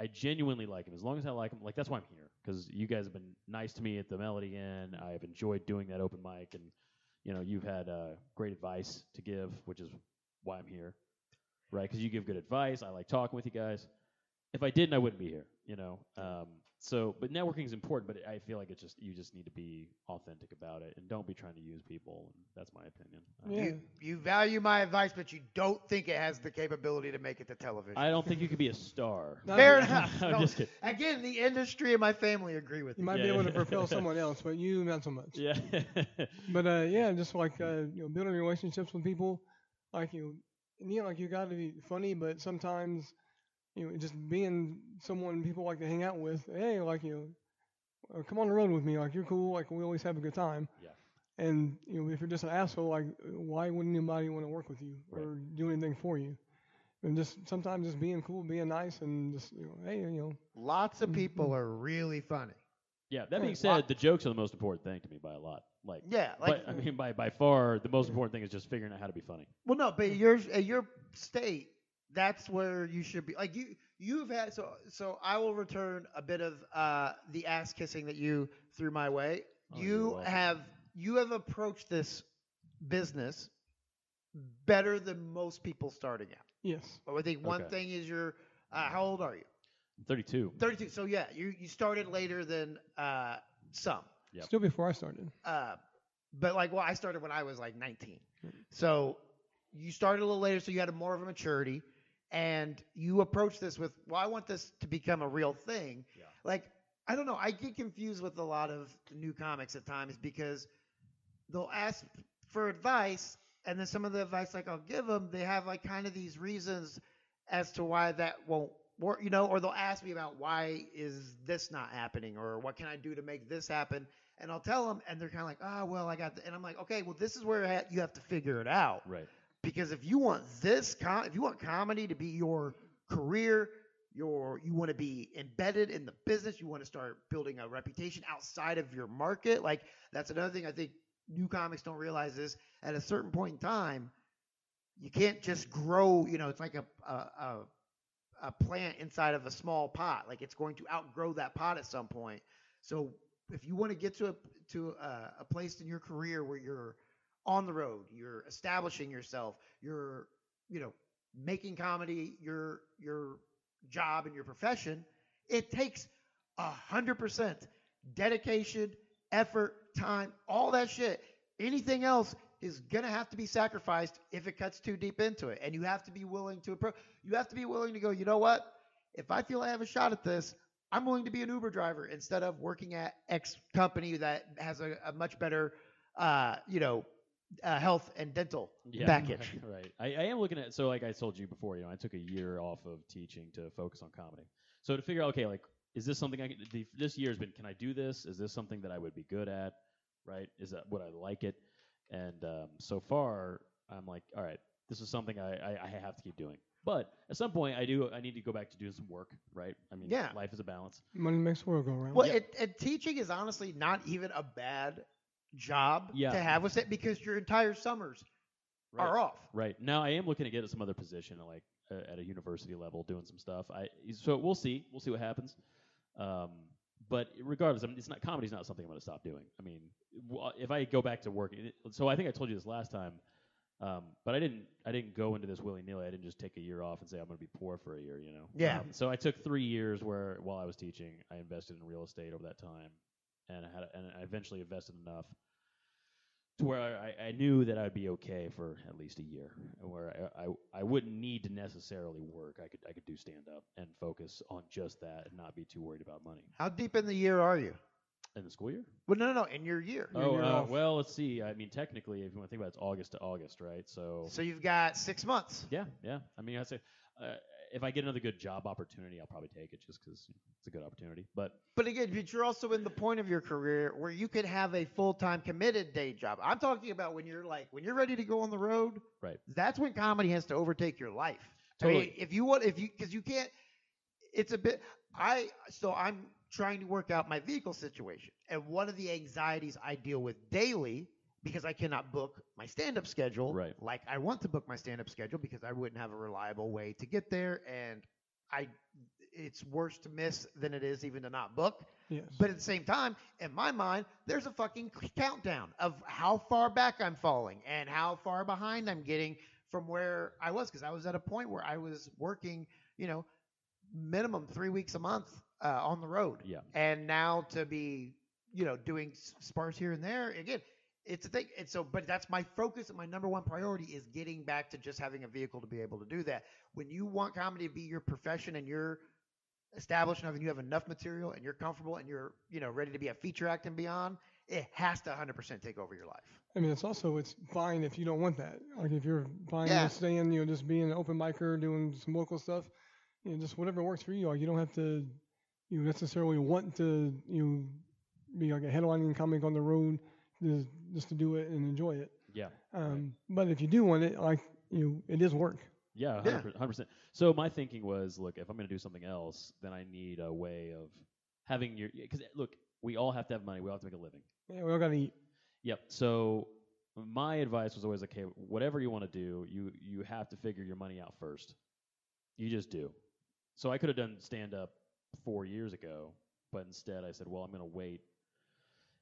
[SPEAKER 6] I genuinely like them. As long as I like them, like that's why I'm here. Because you guys have been nice to me at the Melody Inn. I've enjoyed doing that open mic, and you know, you've had uh, great advice to give, which is why I'm here right? Because you give good advice. I like talking with you guys. If I didn't, I wouldn't be here. You know. Um, so, but networking is important. But I feel like it's just you just need to be authentic about it and don't be trying to use people. And that's my opinion.
[SPEAKER 8] Yeah.
[SPEAKER 5] You, you value my advice, but you don't think it has the capability to make it to television.
[SPEAKER 6] I don't think you could be a star.
[SPEAKER 8] No,
[SPEAKER 5] Fair enough.
[SPEAKER 6] I'm
[SPEAKER 5] No,
[SPEAKER 6] just kidding.
[SPEAKER 5] Again, the industry and my family agree with
[SPEAKER 8] You
[SPEAKER 5] you.
[SPEAKER 8] might
[SPEAKER 6] Yeah,
[SPEAKER 8] be able to
[SPEAKER 6] yeah.
[SPEAKER 8] propel someone else, but you not so much.
[SPEAKER 6] Yeah.
[SPEAKER 8] But uh, yeah, just like uh, you know, building relationships with people, like you, and, you know, like you got to be funny, but sometimes, you know, just being someone people like to hang out with. Hey, like you, know, come on the road with me. Like you're cool. Like we always have a good time.
[SPEAKER 6] Yeah.
[SPEAKER 8] And you know, if you're just an asshole, like why wouldn't anybody want to work with you
[SPEAKER 6] Right.
[SPEAKER 8] or do anything for you? And just sometimes just being cool, being nice, and just you know, hey, you know,
[SPEAKER 5] Lots of mm-hmm. people are really funny.
[SPEAKER 6] yeah. That being
[SPEAKER 8] Yeah.
[SPEAKER 6] said, the jokes are the most important thing to me by a lot. Like,
[SPEAKER 5] Yeah, like
[SPEAKER 6] but I mean, by by far, the most important thing is just figuring out how to be funny.
[SPEAKER 5] Well, no, but your at your state, that's where you should be. Like you, you've had so so. I will return a bit of uh, the ass kissing that you threw my way.
[SPEAKER 6] Oh, you're
[SPEAKER 5] you
[SPEAKER 6] welcome.
[SPEAKER 5] have you have approached this business better than most people starting out.
[SPEAKER 8] yes,
[SPEAKER 5] But I think one
[SPEAKER 6] Okay.
[SPEAKER 5] thing is you're uh, how old are you?
[SPEAKER 6] I'm 32.
[SPEAKER 5] Thirty-two. So yeah, you you started later than uh, some.
[SPEAKER 6] Yep.
[SPEAKER 8] still before I started.
[SPEAKER 5] Uh, but like, well, I started when I was like 19. So you started a little later, so you had a more of a maturity, and you approach this with, well, I want this to become a real thing.
[SPEAKER 6] Yeah.
[SPEAKER 5] Like, I don't know, I get confused with a lot of new comics at times because they'll ask for advice, and then some of the advice like I'll give them, they have like kind of these reasons as to why that won't work, you know, or they'll ask me about why is this not happening, or what can I do to make this happen, and I'll tell them, and they're kind of like, ah, well, I got, the, and I'm like, okay, well, this is where you have to figure it out,
[SPEAKER 6] Right.
[SPEAKER 5] Because if you want this, com- if you want comedy to be your career, your you want to be embedded in the business, you want to start building a reputation outside of your market, like that's another thing I think new comics don't realize is at a certain point in time, you can't just grow. You know, it's like a a, a a plant inside of a small pot. Like it's going to outgrow that pot at some point. So if you want to get to a to a, a place in your career where you're on the road, you're establishing yourself, you're you know making comedy your your job and your profession, it takes a hundred percent dedication, effort, time, all that shit. Anything else is gonna have to be sacrificed if it cuts too deep into it, and you have to be willing to approach. You have to be willing to go. You know what? If I feel I have a shot at this, I'm willing to be an Uber driver instead of working at X company that has a, a much better, uh, you know, uh, health and dental
[SPEAKER 6] yeah,
[SPEAKER 5] package.
[SPEAKER 6] Right. I, I am looking at so like I told you before, you know, I took a year off of teaching to focus on comedy. So to figure out, okay, like, is this something I can? The, this year has been, can I do this? Is this something that I would be good at? Right? Is that would I like it? And um, so far, I'm like, all right, this is something I, I, I have to keep doing. But at some point, I do I need to go back to doing some work. Right? I mean,
[SPEAKER 5] Yeah.
[SPEAKER 6] life is a balance.
[SPEAKER 8] Money makes the world go round.
[SPEAKER 5] Well,
[SPEAKER 6] Yeah.
[SPEAKER 5] it, and teaching is honestly not even a bad job
[SPEAKER 6] Yeah.
[SPEAKER 5] to have with it because your entire summers
[SPEAKER 6] Right.
[SPEAKER 5] are off.
[SPEAKER 6] Right now, I am looking to get at some other position, like uh, at a university level, doing some stuff. I so we'll see, we'll see what happens. Um, but regardless, I mean, it's not comedy's not something I'm going to stop doing. I mean, if I go back to work, so I think I told you this last time, um, but I didn't. I didn't go into this willy nilly. I didn't just take a year off and say I'm going to be poor for a year. You know.
[SPEAKER 5] Yeah.
[SPEAKER 6] Um, so I took three years where while I was teaching, I invested in real estate over that time, and I had and I eventually invested enough to where I, I knew that I'd be okay for at least a year, where I, I I wouldn't need to necessarily work. I could I could do stand up and focus on just that and not be too worried about money.
[SPEAKER 5] How deep in the year are you?
[SPEAKER 6] In the school year?
[SPEAKER 5] Well, no, no, no. In your year.
[SPEAKER 8] Your
[SPEAKER 6] oh,
[SPEAKER 8] year
[SPEAKER 6] uh, well, let's see. I mean, technically, if you want to think about it, it's August to August, right? So,
[SPEAKER 5] So you've got six months.
[SPEAKER 6] yeah, yeah. I mean, I'd say uh, if I get another good job opportunity, I'll probably take it just because it's a good opportunity. But
[SPEAKER 5] But again, but you're also in the point of your career where you could have a full time committed day job. I'm talking about when you're like when you're ready to go on the road.
[SPEAKER 6] Right.
[SPEAKER 5] That's when comedy has to overtake your life. I mean, if you want, if you because you can't. It's a bit. I so I'm trying to work out my vehicle situation, and one of the anxieties I deal with daily because I cannot book my stand up schedule
[SPEAKER 6] Right.
[SPEAKER 5] like I want to book my stand up schedule because I wouldn't have a reliable way to get there, and I. It's worse to miss than it is even to not book.
[SPEAKER 8] Yes.
[SPEAKER 5] But at the same time, in my mind, there's a fucking countdown of how far back I'm falling and how far behind I'm getting from where I was because I was at a point where I was working, you know, minimum three weeks a month uh, on the road.
[SPEAKER 6] Yeah.
[SPEAKER 5] And now to be, you know, doing s- spars here and there again. It's a thing. And so, but that's my focus and my number one priority is getting back to just having a vehicle to be able to do that. When you want comedy to be your profession and you're established enough and you have enough material and you're comfortable and you're, you know, ready to be a feature act and beyond, it has to 100% take over your life.
[SPEAKER 8] I mean, it's also it's fine if you don't want that. Like if you're fine
[SPEAKER 5] Yeah.
[SPEAKER 8] staying, you know, just being an open micer, doing some local stuff, you know, just whatever works for you. Like you don't have to, you necessarily want to, you know, be like a headlining comic on the road, just just to do it and enjoy it.
[SPEAKER 6] yeah,
[SPEAKER 8] Um, But if you do want it, like you, know, it is work.
[SPEAKER 6] Yeah,
[SPEAKER 5] Yeah.
[SPEAKER 6] hundred percent. So my thinking was, look, if I'm going to do something else, then I need a way of having your because look, we all have to have money. We all have to make a living.
[SPEAKER 8] Yeah, we all gotta eat.
[SPEAKER 6] Yep. So my advice was always, okay, whatever you want to do, you you have to figure your money out first. You just do. So I could have done stand up four years ago, but instead I said, well, I'm going to wait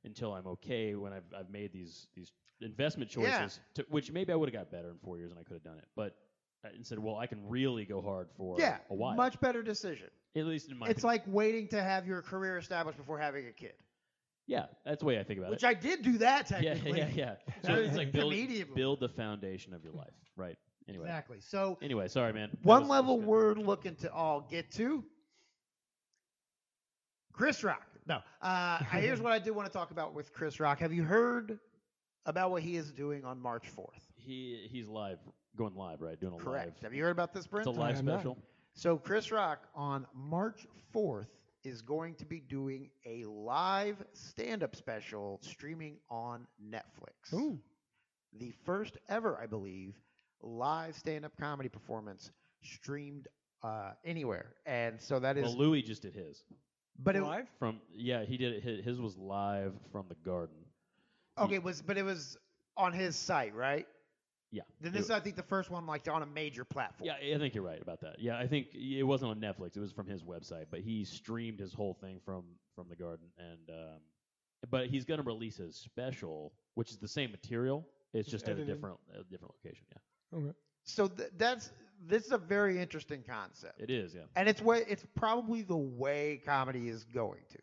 [SPEAKER 6] until I'm okay when I've I've made these these investment choices,
[SPEAKER 5] Yeah.
[SPEAKER 6] to, which maybe I would have got better in four years and I could have done it, but. I instead, well, I can really go hard for
[SPEAKER 5] yeah.
[SPEAKER 6] a while.
[SPEAKER 5] Much better decision.
[SPEAKER 6] at least in my.
[SPEAKER 5] It's
[SPEAKER 6] opinion.
[SPEAKER 5] like waiting to have your career established before having a kid,
[SPEAKER 6] yeah, that's the way I think about
[SPEAKER 5] which
[SPEAKER 6] it.
[SPEAKER 5] Which I did do that technically.
[SPEAKER 6] yeah, yeah. yeah. So it's like build build the foundation of your life, right? Anyway,
[SPEAKER 5] Exactly. So
[SPEAKER 6] Anyway, sorry, man. That
[SPEAKER 5] one
[SPEAKER 6] was-
[SPEAKER 5] level we're looking to all get to. Chris Rock. No. Uh, here's what I do want to talk about with Chris Rock. Have you heard about what he is doing on March 4th?
[SPEAKER 6] He he's live, going live, right? Doing a live.
[SPEAKER 5] Correct.
[SPEAKER 6] live.
[SPEAKER 5] Have you heard about this, Brent?
[SPEAKER 6] It's a
[SPEAKER 8] I
[SPEAKER 6] live
[SPEAKER 8] have not.
[SPEAKER 6] special.
[SPEAKER 5] So Chris Rock on March 4th is going to be doing a live stand-up special streaming on Netflix.
[SPEAKER 8] Ooh.
[SPEAKER 5] The first ever, I believe, live stand-up comedy performance streamed uh, anywhere. And so that is
[SPEAKER 6] Well, Louis just did his
[SPEAKER 5] but it
[SPEAKER 8] Live?
[SPEAKER 6] from yeah he did it. His, his was live from the Garden.
[SPEAKER 5] okay, it was but it was on his site, right?
[SPEAKER 6] Yeah.
[SPEAKER 5] Then this is I think the first one like on a major platform.
[SPEAKER 6] yeah, I think you're right about that. Yeah, I think it wasn't on Netflix. It was from his website, but he streamed his whole thing from from the Garden, and um, but he's gonna release his special, which is the same material. It's
[SPEAKER 8] Just
[SPEAKER 6] just at a different a different location. Yeah,
[SPEAKER 8] Okay.
[SPEAKER 5] So th- that's this is a very interesting concept.
[SPEAKER 6] it is. Yeah.
[SPEAKER 5] And it's way it's probably the way comedy is going to.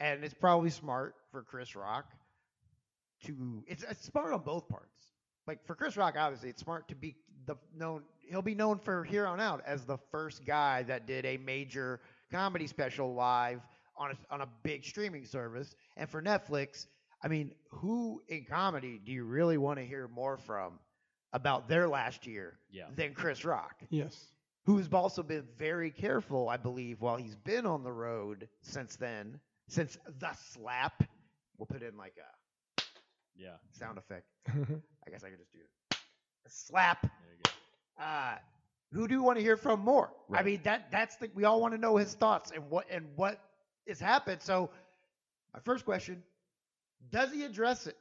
[SPEAKER 5] And it's probably smart for Chris Rock to it's, it's smart on both parts. Like for Chris Rock, obviously, it's smart to be the known. He'll be known for here on out as the first guy that did a major comedy special live on a, on a big streaming service. And for Netflix, I mean, who in comedy do you really want to hear more from about their last year
[SPEAKER 6] Yeah.
[SPEAKER 5] than Chris Rock?
[SPEAKER 8] Yes.
[SPEAKER 5] who's also been very careful, I believe, while he's been on the road since then, since the slap. We'll put in like a
[SPEAKER 6] Yeah.
[SPEAKER 5] sound effect. I guess I could just do it. A slap.
[SPEAKER 6] There you go.
[SPEAKER 5] Uh, who do you want to hear from more? I mean, that that's the we all want to know his thoughts and what and what has happened. So, my first question: Does he address it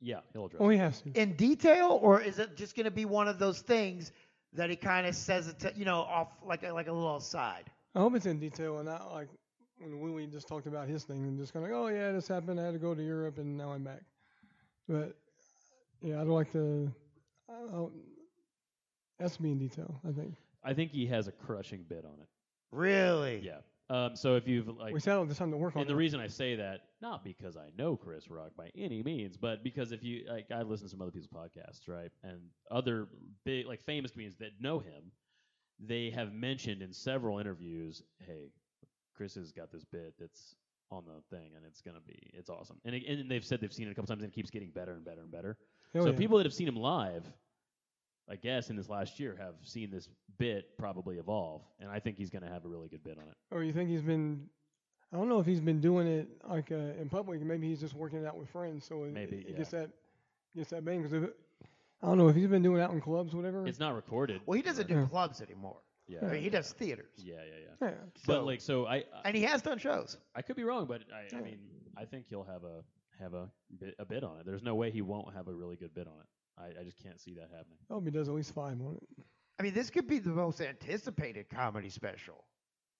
[SPEAKER 6] Yeah. He'll address.
[SPEAKER 8] oh,
[SPEAKER 6] it.
[SPEAKER 8] he has to.
[SPEAKER 5] in detail, or is it just going to be one of those things that he kind of says it, to, you know, off like a, like a little aside?
[SPEAKER 8] I hope it's in detail and not like when Willie just talked about his thing and just kind of like, oh yeah, this happened. I had to go to Europe and now I'm back. But yeah, I'd like to. I'll, has in detail. I think.
[SPEAKER 6] I think he has a crushing bit on it.
[SPEAKER 5] Really?
[SPEAKER 6] Yeah. Um, so if you've like,
[SPEAKER 8] we set out the time to work on
[SPEAKER 6] and the reason I say that, not because I know Chris Rock by any means, but because if you like, I listen to some other people's podcasts, right, and other big like famous comedians that know him, they have mentioned in several interviews, hey, Chris has got this bit that's on the thing, and it's gonna be, it's awesome, and it, and they've said they've seen it a couple times, and it keeps getting better and better and better.
[SPEAKER 8] Hell
[SPEAKER 6] so
[SPEAKER 8] yeah.
[SPEAKER 6] people that have seen him live, I guess in this last year, have seen this bit probably evolve, and I think he's gonna have a really good bit on it.
[SPEAKER 8] Or you think he's been? I don't know if he's been doing it like uh, in public. Maybe he's just working it out with friends, so it,
[SPEAKER 6] Maybe,
[SPEAKER 8] it
[SPEAKER 6] yeah.
[SPEAKER 8] gets that gets that bang. Because I don't know if he's been doing it out in clubs, whatever.
[SPEAKER 6] It's not recorded.
[SPEAKER 5] Well, he doesn't do
[SPEAKER 8] Yeah.
[SPEAKER 5] clubs anymore.
[SPEAKER 6] Yeah.
[SPEAKER 5] I mean, he does theaters.
[SPEAKER 6] Yeah, yeah, yeah.
[SPEAKER 8] yeah.
[SPEAKER 6] But
[SPEAKER 5] So-
[SPEAKER 6] like, so I, I,
[SPEAKER 5] And he has done shows.
[SPEAKER 6] I could be wrong, but I, I
[SPEAKER 8] Yeah.
[SPEAKER 6] mean, I think he'll have a have a bit a bit on it. There's no way he won't have a really good bit on it. I, I just can't see that happening.
[SPEAKER 8] I hope he does at least five on it.
[SPEAKER 5] I mean, this could be the most anticipated comedy special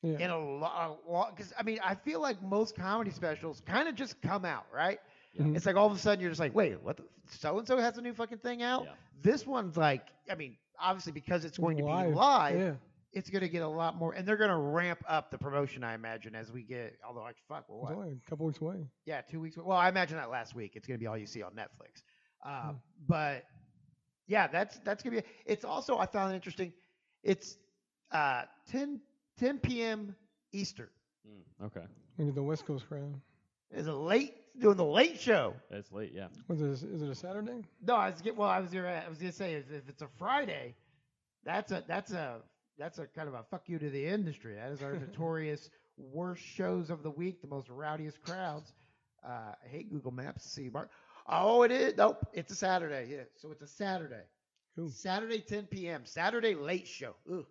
[SPEAKER 8] Yeah.
[SPEAKER 5] in a lot. Because I mean, I feel like most comedy specials kind of just come out, right?
[SPEAKER 8] Mhm.
[SPEAKER 5] It's like all of a sudden you're just like, wait, what? So and so has a new fucking thing out.
[SPEAKER 6] Yeah.
[SPEAKER 5] This one's like, I mean, obviously because it's going to be live,
[SPEAKER 8] Yeah.
[SPEAKER 5] it's going to get a lot more, and they're going to ramp up the promotion, I imagine, as we get. Although, like, fuck, well, what?
[SPEAKER 8] only a couple weeks away.
[SPEAKER 5] Yeah, two weeks. Well, I imagine that last week it's going to be all you see on Netflix. Uh,
[SPEAKER 8] Hmm.
[SPEAKER 5] But yeah, that's that's going to be. It's also I found it interesting. It's uh, 10, 10 p.m. Eastern.
[SPEAKER 6] Mm, okay,
[SPEAKER 8] Look at the West Coast crowd.
[SPEAKER 5] It's a late doing the late show.
[SPEAKER 6] It's late. Yeah.
[SPEAKER 8] Was it? Is it a Saturday?
[SPEAKER 5] No, I was get well. I was gonna, I was gonna say if, if it's a Friday, that's a that's a that's a kind of a fuck you to the industry. That is our notorious worst shows of the week, the most rowdiest crowds. Uh, I hate Google Maps. See, Mark. Oh, it is. Nope, it's a Saturday. Yeah, so it's a Saturday.
[SPEAKER 8] Cool.
[SPEAKER 5] Saturday, 10 p.m. Saturday late show. Ugh.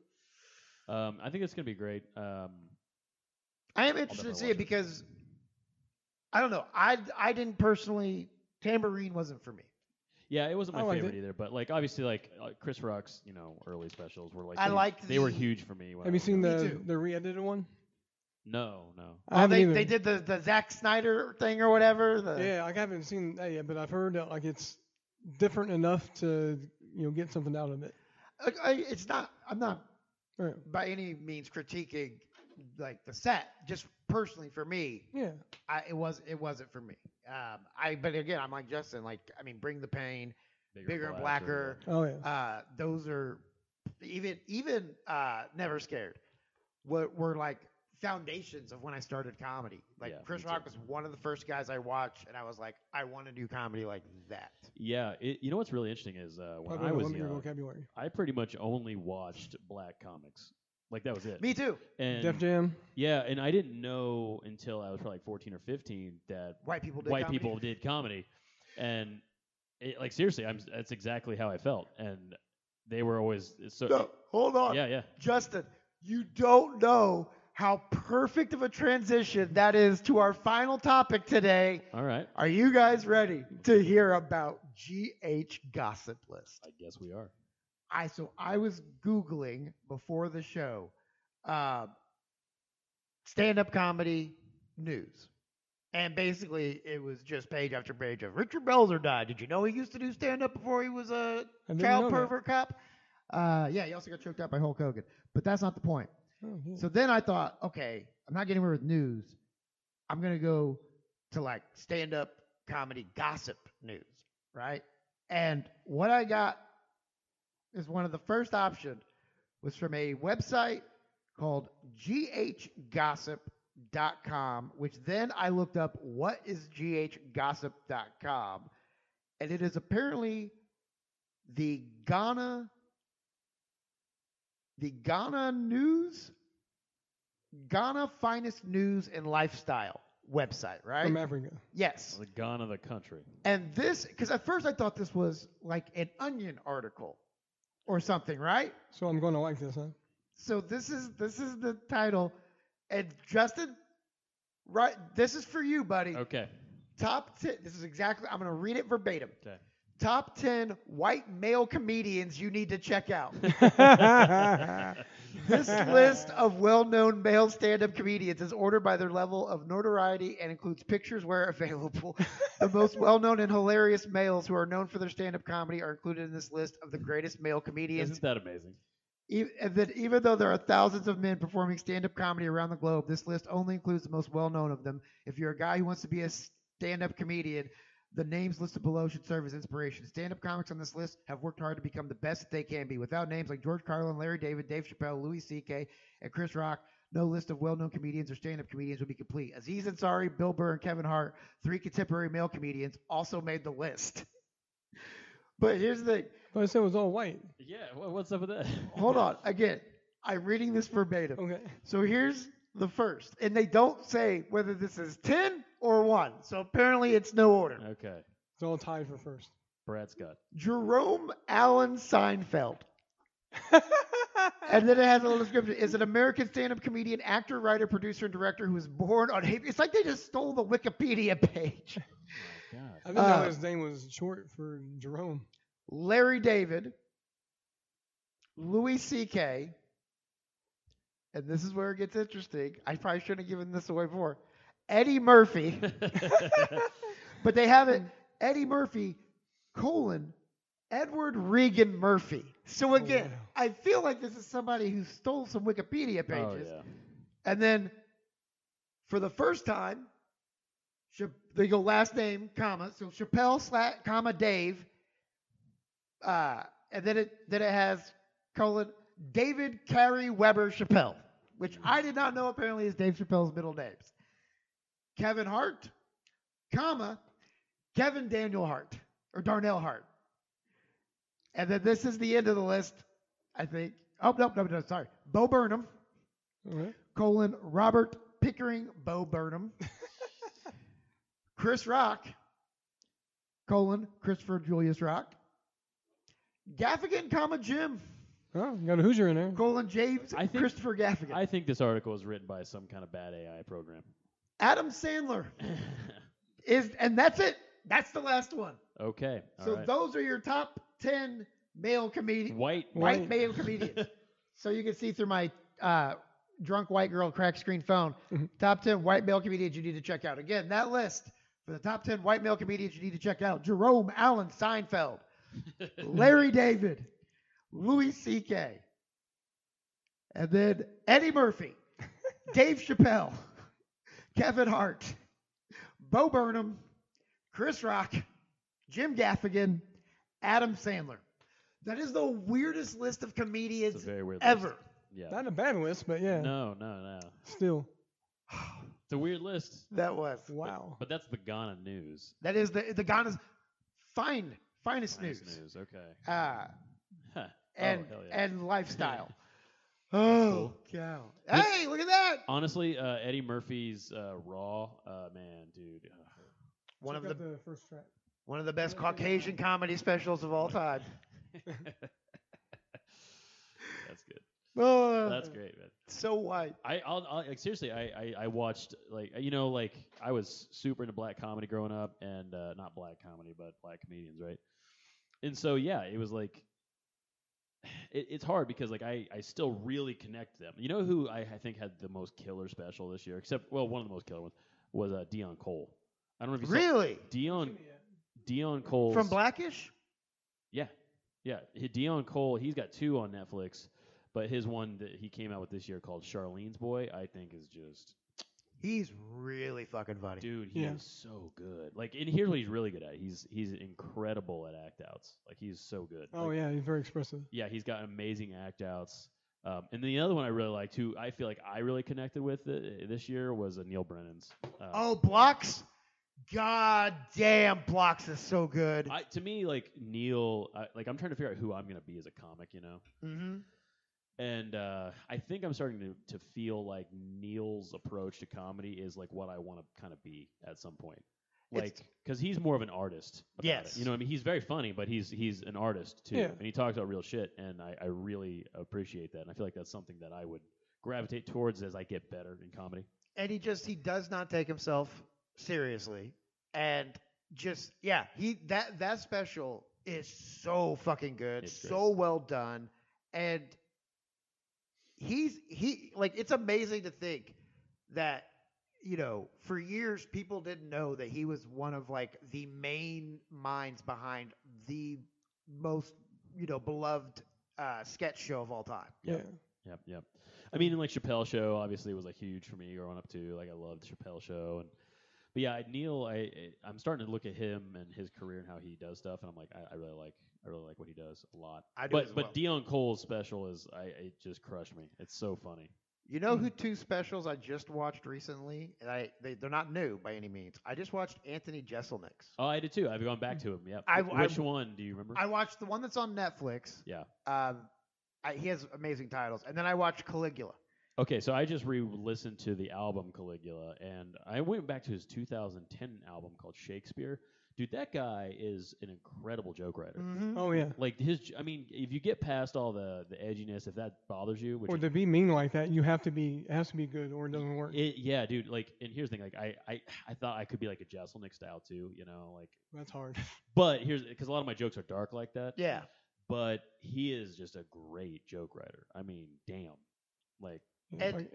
[SPEAKER 6] Um, I think it's gonna be great. Um,
[SPEAKER 5] I am interested to see
[SPEAKER 6] watch
[SPEAKER 5] it because I don't know. I I didn't personally. Tambourine wasn't for me.
[SPEAKER 6] yeah, it wasn't my favorite
[SPEAKER 8] it.
[SPEAKER 6] either, but like obviously, like uh, Chris Rock's, you know, early specials were like
[SPEAKER 5] I
[SPEAKER 6] they,
[SPEAKER 5] liked
[SPEAKER 6] they were huge for me. When
[SPEAKER 8] Have
[SPEAKER 6] I
[SPEAKER 8] you
[SPEAKER 6] was
[SPEAKER 8] seen the the re-edited one?
[SPEAKER 6] No, no.
[SPEAKER 8] I
[SPEAKER 5] Oh, they
[SPEAKER 8] either.
[SPEAKER 5] they did the the Zack Snyder thing or whatever. The,
[SPEAKER 8] Yeah, I haven't seen that yet, but I've heard that like it's different enough to you know get something out of it.
[SPEAKER 5] Like, I, it's not. I'm not
[SPEAKER 8] Right.
[SPEAKER 5] by any means critiquing like the set. Just personally for me,
[SPEAKER 8] Yeah.
[SPEAKER 5] I, it was it wasn't for me. Um, I but again, I'm like Justin. Like I mean, Bring the Pain, Bigger and Blacker.
[SPEAKER 8] Oh yeah.
[SPEAKER 5] Uh, those are even even uh, Never Scared. Were, were like foundations of when I started comedy. Like
[SPEAKER 6] Yeah,
[SPEAKER 5] Chris Rock was one of the first guys I watched, and I was like, I want to do comedy like that.
[SPEAKER 6] Yeah, it, you know what's really interesting is uh, when
[SPEAKER 8] Probably
[SPEAKER 6] I was
[SPEAKER 8] limit your
[SPEAKER 6] young,
[SPEAKER 8] vocabulary.
[SPEAKER 6] I pretty much only watched black comics. Like that was it.
[SPEAKER 5] Me too.
[SPEAKER 6] and
[SPEAKER 8] Def Jam.
[SPEAKER 6] yeah, and I didn't know until I was probably like 14 or 15 that
[SPEAKER 5] White people did
[SPEAKER 6] white
[SPEAKER 5] comedy.
[SPEAKER 6] people did comedy, and it, like seriously, I'm that's exactly how I felt, and they were always so.
[SPEAKER 5] No, hold on.
[SPEAKER 6] Yeah, yeah.
[SPEAKER 5] Justin, you don't know how perfect of a transition that is to our final topic today.
[SPEAKER 6] All right,
[SPEAKER 5] Are you guys ready to hear about GH Gossip List?
[SPEAKER 6] I guess we are.
[SPEAKER 5] I so I was googling before the show, uh, stand-up comedy news, and basically it was just page after page of Richard Belzer died. Did you know he used to do stand-up before he was a child
[SPEAKER 8] know that.
[SPEAKER 5] pervert cop? Uh, yeah, he also got choked out by Hulk Hogan. But that's not the point.
[SPEAKER 8] Oh.
[SPEAKER 5] So then I thought, okay, I'm not getting away with news. I'm gonna go to like stand up comedy gossip news, right? And what I got is one of the first options was from a website called ghgossip.com, which then I looked up what is ghgossip.com, and it is apparently the Ghana the Ghana News, Ghana Finest News and Lifestyle website, right?
[SPEAKER 8] From Africa.
[SPEAKER 5] yes.
[SPEAKER 6] The Ghana, of the country.
[SPEAKER 5] And this, because at first I thought this was like an Onion article or something, right?
[SPEAKER 8] So I'm going to like this, huh?
[SPEAKER 5] So this is this is the title, and Justin, right? This is for you, buddy.
[SPEAKER 6] Okay.
[SPEAKER 5] Top ten. This is exactly. I'm gonna read it verbatim.
[SPEAKER 6] Okay.
[SPEAKER 5] Top ten white male comedians you need to check out. This list of well-known male stand-up comedians is ordered by their level of notoriety and includes pictures where available. the most well-known and hilarious males who are known for their stand-up comedy are included in this list of the greatest male comedians.
[SPEAKER 6] Isn't that amazing?
[SPEAKER 5] E- and that even though there are thousands of men performing stand-up comedy around the globe, this list only includes the most well-known of them. If you're a guy who wants to be a stand-up comedian, the names listed below should serve as inspiration. Stand-up comics on this list have worked hard to become the best that they can be. Without names like George Carlin, Larry David, Dave Chappelle, Louis C.K., and Chris Rock, no list of well-known comedians or stand-up comedians would be complete. Aziz Ansari, Bill Burr, and Kevin Hart, three contemporary male comedians, also made the list. but here's the thing.
[SPEAKER 8] But I said it was all white.
[SPEAKER 6] Yeah, what's up with that?
[SPEAKER 5] Hold on. Again, I'm reading this verbatim.
[SPEAKER 8] Okay.
[SPEAKER 5] So here's the first. And they don't say whether this is 10 or 1. So apparently it's no order.
[SPEAKER 6] Okay,
[SPEAKER 8] It's all tied for first.
[SPEAKER 6] Brad Scott.
[SPEAKER 5] Jerome Allen Seinfeld. And then it has a little description. Is an American stand-up comedian, actor, writer, producer, and director who was born on. It's like they just stole the Wikipedia page.
[SPEAKER 6] God.
[SPEAKER 8] I didn't
[SPEAKER 5] Uh,
[SPEAKER 8] know his name was short for Jerome.
[SPEAKER 5] Larry David, Louis C.K., and this is where it gets interesting. I probably shouldn't have given this away before. Eddie Murphy, but they have it Eddie Murphy, colon, Edward Regan Murphy. So again,
[SPEAKER 8] wow.
[SPEAKER 5] I feel like this is somebody who stole some Wikipedia
[SPEAKER 6] oh
[SPEAKER 5] pages.
[SPEAKER 6] yeah.
[SPEAKER 5] And then for the first time, they go last name, comma, so Chappelle, sla- comma, Dave. Uh, and then it then it has colon David Khari Webber Chappelle, which I did not know apparently is Dave Chappelle's middle names. Kevin Hart, comma, Kevin Daniel Hart or Darnell Hart. And then this is the end of the list, I think. Oh no, no, no, sorry. Bo Burnham,
[SPEAKER 8] right.
[SPEAKER 5] colon Robert Pickering Bo Burnham, Chris Rock, colon Christopher Julius Rock, Gaffigan, comma Jim,
[SPEAKER 8] Oh, you got a Hoosier in there.
[SPEAKER 5] colon James
[SPEAKER 6] I think-
[SPEAKER 5] Christopher Gaffigan,
[SPEAKER 6] I think this article was written by some kind of bad AI program.
[SPEAKER 5] Adam Sandler is, and that's it. That's the last one.
[SPEAKER 6] okay. all
[SPEAKER 5] so
[SPEAKER 6] right.
[SPEAKER 5] those are your top ten male comedians.
[SPEAKER 6] white.
[SPEAKER 5] white
[SPEAKER 8] White.
[SPEAKER 5] male comedians. so you can see through my uh, drunk white girl crack screen phone.
[SPEAKER 8] Mhm.
[SPEAKER 5] top 10 white male comedians you need to check out. Again, that list for the top 10 white male comedians you need to check out Jerome Allen Seinfeld, Larry David, Louis C.K., and then Eddie Murphy, Dave Chappelle, Kevin Hart, Bo Burnham, Chris Rock, Jim Gaffigan, Adam Sandler. That is the weirdest list of
[SPEAKER 6] It's a
[SPEAKER 5] comedians
[SPEAKER 6] very weird
[SPEAKER 5] ever.
[SPEAKER 6] List. Yeah.
[SPEAKER 8] Not a bad list, but yeah.
[SPEAKER 6] No, no, no.
[SPEAKER 8] Still.
[SPEAKER 6] It's a weird list.
[SPEAKER 5] That was.
[SPEAKER 8] Wow.
[SPEAKER 6] But that's the Ghana news.
[SPEAKER 5] That is the the Ghana's fine finest
[SPEAKER 6] Nice
[SPEAKER 5] news.
[SPEAKER 6] news. Okay.
[SPEAKER 5] Uh,
[SPEAKER 6] Huh.
[SPEAKER 5] and
[SPEAKER 6] oh, yeah.
[SPEAKER 5] and lifestyle. oh
[SPEAKER 6] Cool.
[SPEAKER 5] cow!
[SPEAKER 6] But-
[SPEAKER 5] Hey, look at that!
[SPEAKER 6] Honestly, uh, Eddie Murphy's uh, Raw, uh, man, dude. uh,
[SPEAKER 5] One of the
[SPEAKER 8] the first track.
[SPEAKER 5] one of the best Caucasian comedy specials of all time.
[SPEAKER 6] That's good.
[SPEAKER 5] Oh,
[SPEAKER 6] That's great, man.
[SPEAKER 5] So white.
[SPEAKER 6] I, I'll, I'll like seriously. I, I, I watched like you know like I was super into black comedy growing up, and uh, not black comedy, but black comedians, right? And so yeah, it was like it, it's hard because like I, I still really connect them. You know who I, I think had the most killer special this year, except well one of the most killer ones was uh, Deon Cole. I don't know if you
[SPEAKER 5] Really?
[SPEAKER 6] saw Deon Deon Cole
[SPEAKER 5] From Blackish?
[SPEAKER 6] yeah, yeah. H- Deon Cole, he's got two on Netflix, but his one that he came out with this year called Charleen's Boy, I think is just
[SPEAKER 5] He's really fucking funny.
[SPEAKER 6] dude. He
[SPEAKER 8] Yeah.
[SPEAKER 6] is so good. Like, and here's what he's really good at. He's he's incredible at act outs. Like, he's so good.
[SPEAKER 8] Oh
[SPEAKER 6] Like,
[SPEAKER 8] yeah, he's very expressive.
[SPEAKER 6] yeah. He's got amazing act outs. Um, and the other one I really liked, who I feel like I really connected with uh, this year, was uh, Neal Brennan's. Uh,
[SPEAKER 5] Oh, Blocks? God damn, Blocks is so good.
[SPEAKER 6] I, to me, like Neal, I, like I'm trying to figure out who I'm gonna be as a comic. You know.
[SPEAKER 5] mm-hmm.
[SPEAKER 6] And uh, I think I'm starting to, to feel like Neal's approach to comedy is like what I want to kind of be at some point.
[SPEAKER 5] It's-
[SPEAKER 6] Like, because he's more of an artist. About
[SPEAKER 5] Yes.
[SPEAKER 6] It. You know, what I mean, he's very funny, but he's he's an artist too,
[SPEAKER 8] Yeah.
[SPEAKER 6] and he talks about real shit, and I, I really appreciate that, and I feel like that's something that I would gravitate towards as I get better in comedy.
[SPEAKER 5] and he just he does not take himself seriously and just yeah he that that special is so fucking good
[SPEAKER 6] It's great.
[SPEAKER 5] so well done and he's he like it's amazing to think that you know for years people didn't know that he was one of like the main minds behind the most you know beloved uh, sketch show of all time.
[SPEAKER 6] Yep. Yep, yep. I mean, like Chappelle Show, obviously was like huge for me growing up too. Like I loved Chappelle Show, and but yeah, Neal, I I- I'm starting to look at him and his career and how he does stuff, and I'm like, I, I really like, I really like what he does a lot.
[SPEAKER 5] I do
[SPEAKER 6] but
[SPEAKER 5] as
[SPEAKER 6] but
[SPEAKER 5] well.
[SPEAKER 6] Deon Cole's special is, I it just crushed me. It's so funny.
[SPEAKER 5] You know who two specials I just watched recently? And I they, they're not new by any means. I just watched Anthony Jeselnik's.
[SPEAKER 6] Oh, I did too. I've gone back to him. Yep.
[SPEAKER 5] I-
[SPEAKER 6] Wh-
[SPEAKER 5] I-
[SPEAKER 6] Which one do you remember?
[SPEAKER 5] I watched the one that's on Netflix.
[SPEAKER 6] yeah.
[SPEAKER 5] Um, I, he has amazing titles, and then I watched Caligula.
[SPEAKER 6] Okay, so I just re-listened to the album Caligula, and I went back to his 2010 album called Shakespeare. Dude, that guy is an incredible joke writer.
[SPEAKER 5] Mm-hmm.
[SPEAKER 8] Oh yeah.
[SPEAKER 6] Like his, I mean, if you get past all the the edginess, if that bothers you, which
[SPEAKER 8] Or to be mean like that, you have to be it has to be good or it doesn't work.
[SPEAKER 6] it, yeah, dude. Like, and here's the thing. Like, I, I, I thought I could be like a Jeselnik style too, you know. Like,
[SPEAKER 8] That's hard.
[SPEAKER 6] but here's because a lot of my jokes are dark like that.
[SPEAKER 5] Yeah.
[SPEAKER 6] But he is just a great joke writer. I mean, damn. Like,
[SPEAKER 8] Yeah,
[SPEAKER 5] And-
[SPEAKER 8] like,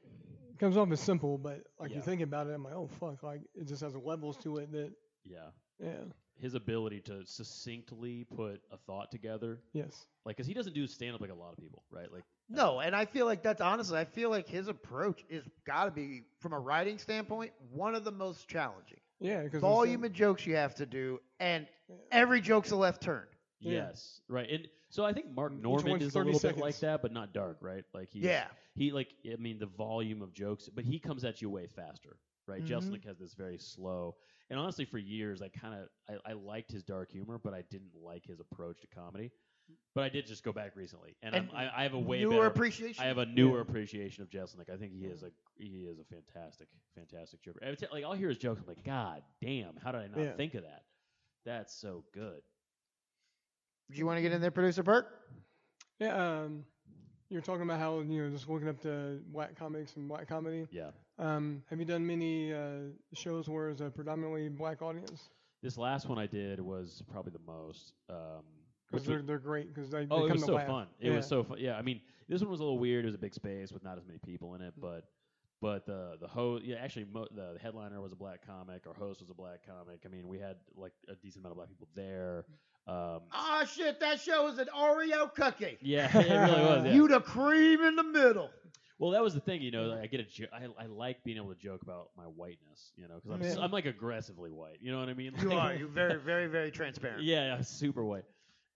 [SPEAKER 8] it comes off as simple, but like
[SPEAKER 6] Yeah.
[SPEAKER 8] you think about it, I'm like, oh fuck, like it just has levels to it that
[SPEAKER 6] yeah,
[SPEAKER 8] yeah,
[SPEAKER 6] his ability to succinctly put a thought together
[SPEAKER 8] yes,
[SPEAKER 6] like because he doesn't do stand up like a lot of people right like
[SPEAKER 5] No, and I feel like that's honestly, I feel like his approach is got to be, from a writing standpoint, one of the most challenging.
[SPEAKER 8] yeah, because
[SPEAKER 5] Volume of jokes you have to do, and every joke's a left turn.
[SPEAKER 8] Yeah.
[SPEAKER 6] yes right and so i think Mark
[SPEAKER 8] Normand
[SPEAKER 6] is a
[SPEAKER 8] 30
[SPEAKER 6] little bit like that but not dark right like he's,
[SPEAKER 5] Yeah.
[SPEAKER 6] he like i mean the volume of jokes but he comes at you way faster right
[SPEAKER 5] Mhm.
[SPEAKER 6] Jeselnik has this very slow and honestly for years i kind of I, I liked his dark humor but i didn't like his approach to comedy but i did just go back recently and,
[SPEAKER 5] And
[SPEAKER 6] I'm, I, I have a way
[SPEAKER 5] Newer
[SPEAKER 6] better
[SPEAKER 5] appreciation.
[SPEAKER 6] I have a newer appreciation of Jeselnik. I think he is a he is a fantastic, fantastic joker. Every ti- like I'll hear his jokes, I'm like, God damn, how did I not
[SPEAKER 8] Yeah.
[SPEAKER 6] think of that? That's so good.
[SPEAKER 5] Do you want to get in there, producer Bert?
[SPEAKER 8] yeah. Um, you're talking about how you know just looking up to black comics and black comedy.
[SPEAKER 6] Yeah.
[SPEAKER 8] Um, have you done many uh, shows where it's a predominantly black audience?
[SPEAKER 6] This last one I did was probably the most. Um,
[SPEAKER 8] Because they're they're great because they,
[SPEAKER 6] oh,
[SPEAKER 8] they
[SPEAKER 6] it was so
[SPEAKER 8] laugh.
[SPEAKER 6] fun. It
[SPEAKER 8] yeah.
[SPEAKER 6] was so fun. Yeah, I mean, this one was a little weird. It was a big space with not as many people in it, but but the the host, yeah, actually, mo- the headliner was a black comic. Our host was a black comic. I mean, we had like a decent amount of black people there. Um,
[SPEAKER 5] Oh shit, that show was an Oreo cookie.
[SPEAKER 6] yeah, it really was. Yeah.
[SPEAKER 5] You the cream in the middle.
[SPEAKER 6] Well, that was the thing, you know. Like I get a, jo- I, I like being able to joke about my whiteness, you know, because I'm, s-. I'm like aggressively white. You know what I mean?
[SPEAKER 5] You are. You're very, very, very transparent.
[SPEAKER 6] Yeah, yeah, super white.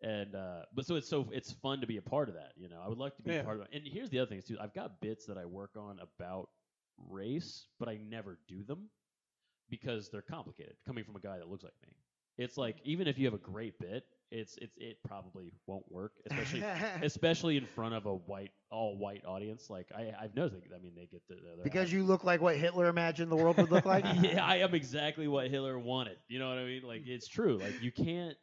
[SPEAKER 6] And uh, but so it's so it's fun to be a part of that. You know, I would like to be
[SPEAKER 8] Yeah.
[SPEAKER 6] a part of it. And here's the other thing too. I've got bits that I work on about race, but I never do them because they're complicated. Coming from a guy that looks like me, it's like even if you have a great bit, it's it's it probably won't work, especially especially in front of a white all white audience. Like I I've noticed. Like, I mean, they get the, their
[SPEAKER 5] because you look like what Hitler imagined the world would look like.
[SPEAKER 6] yeah, I am exactly what Hitler wanted. You know what I mean? Like it's true. Like you can't.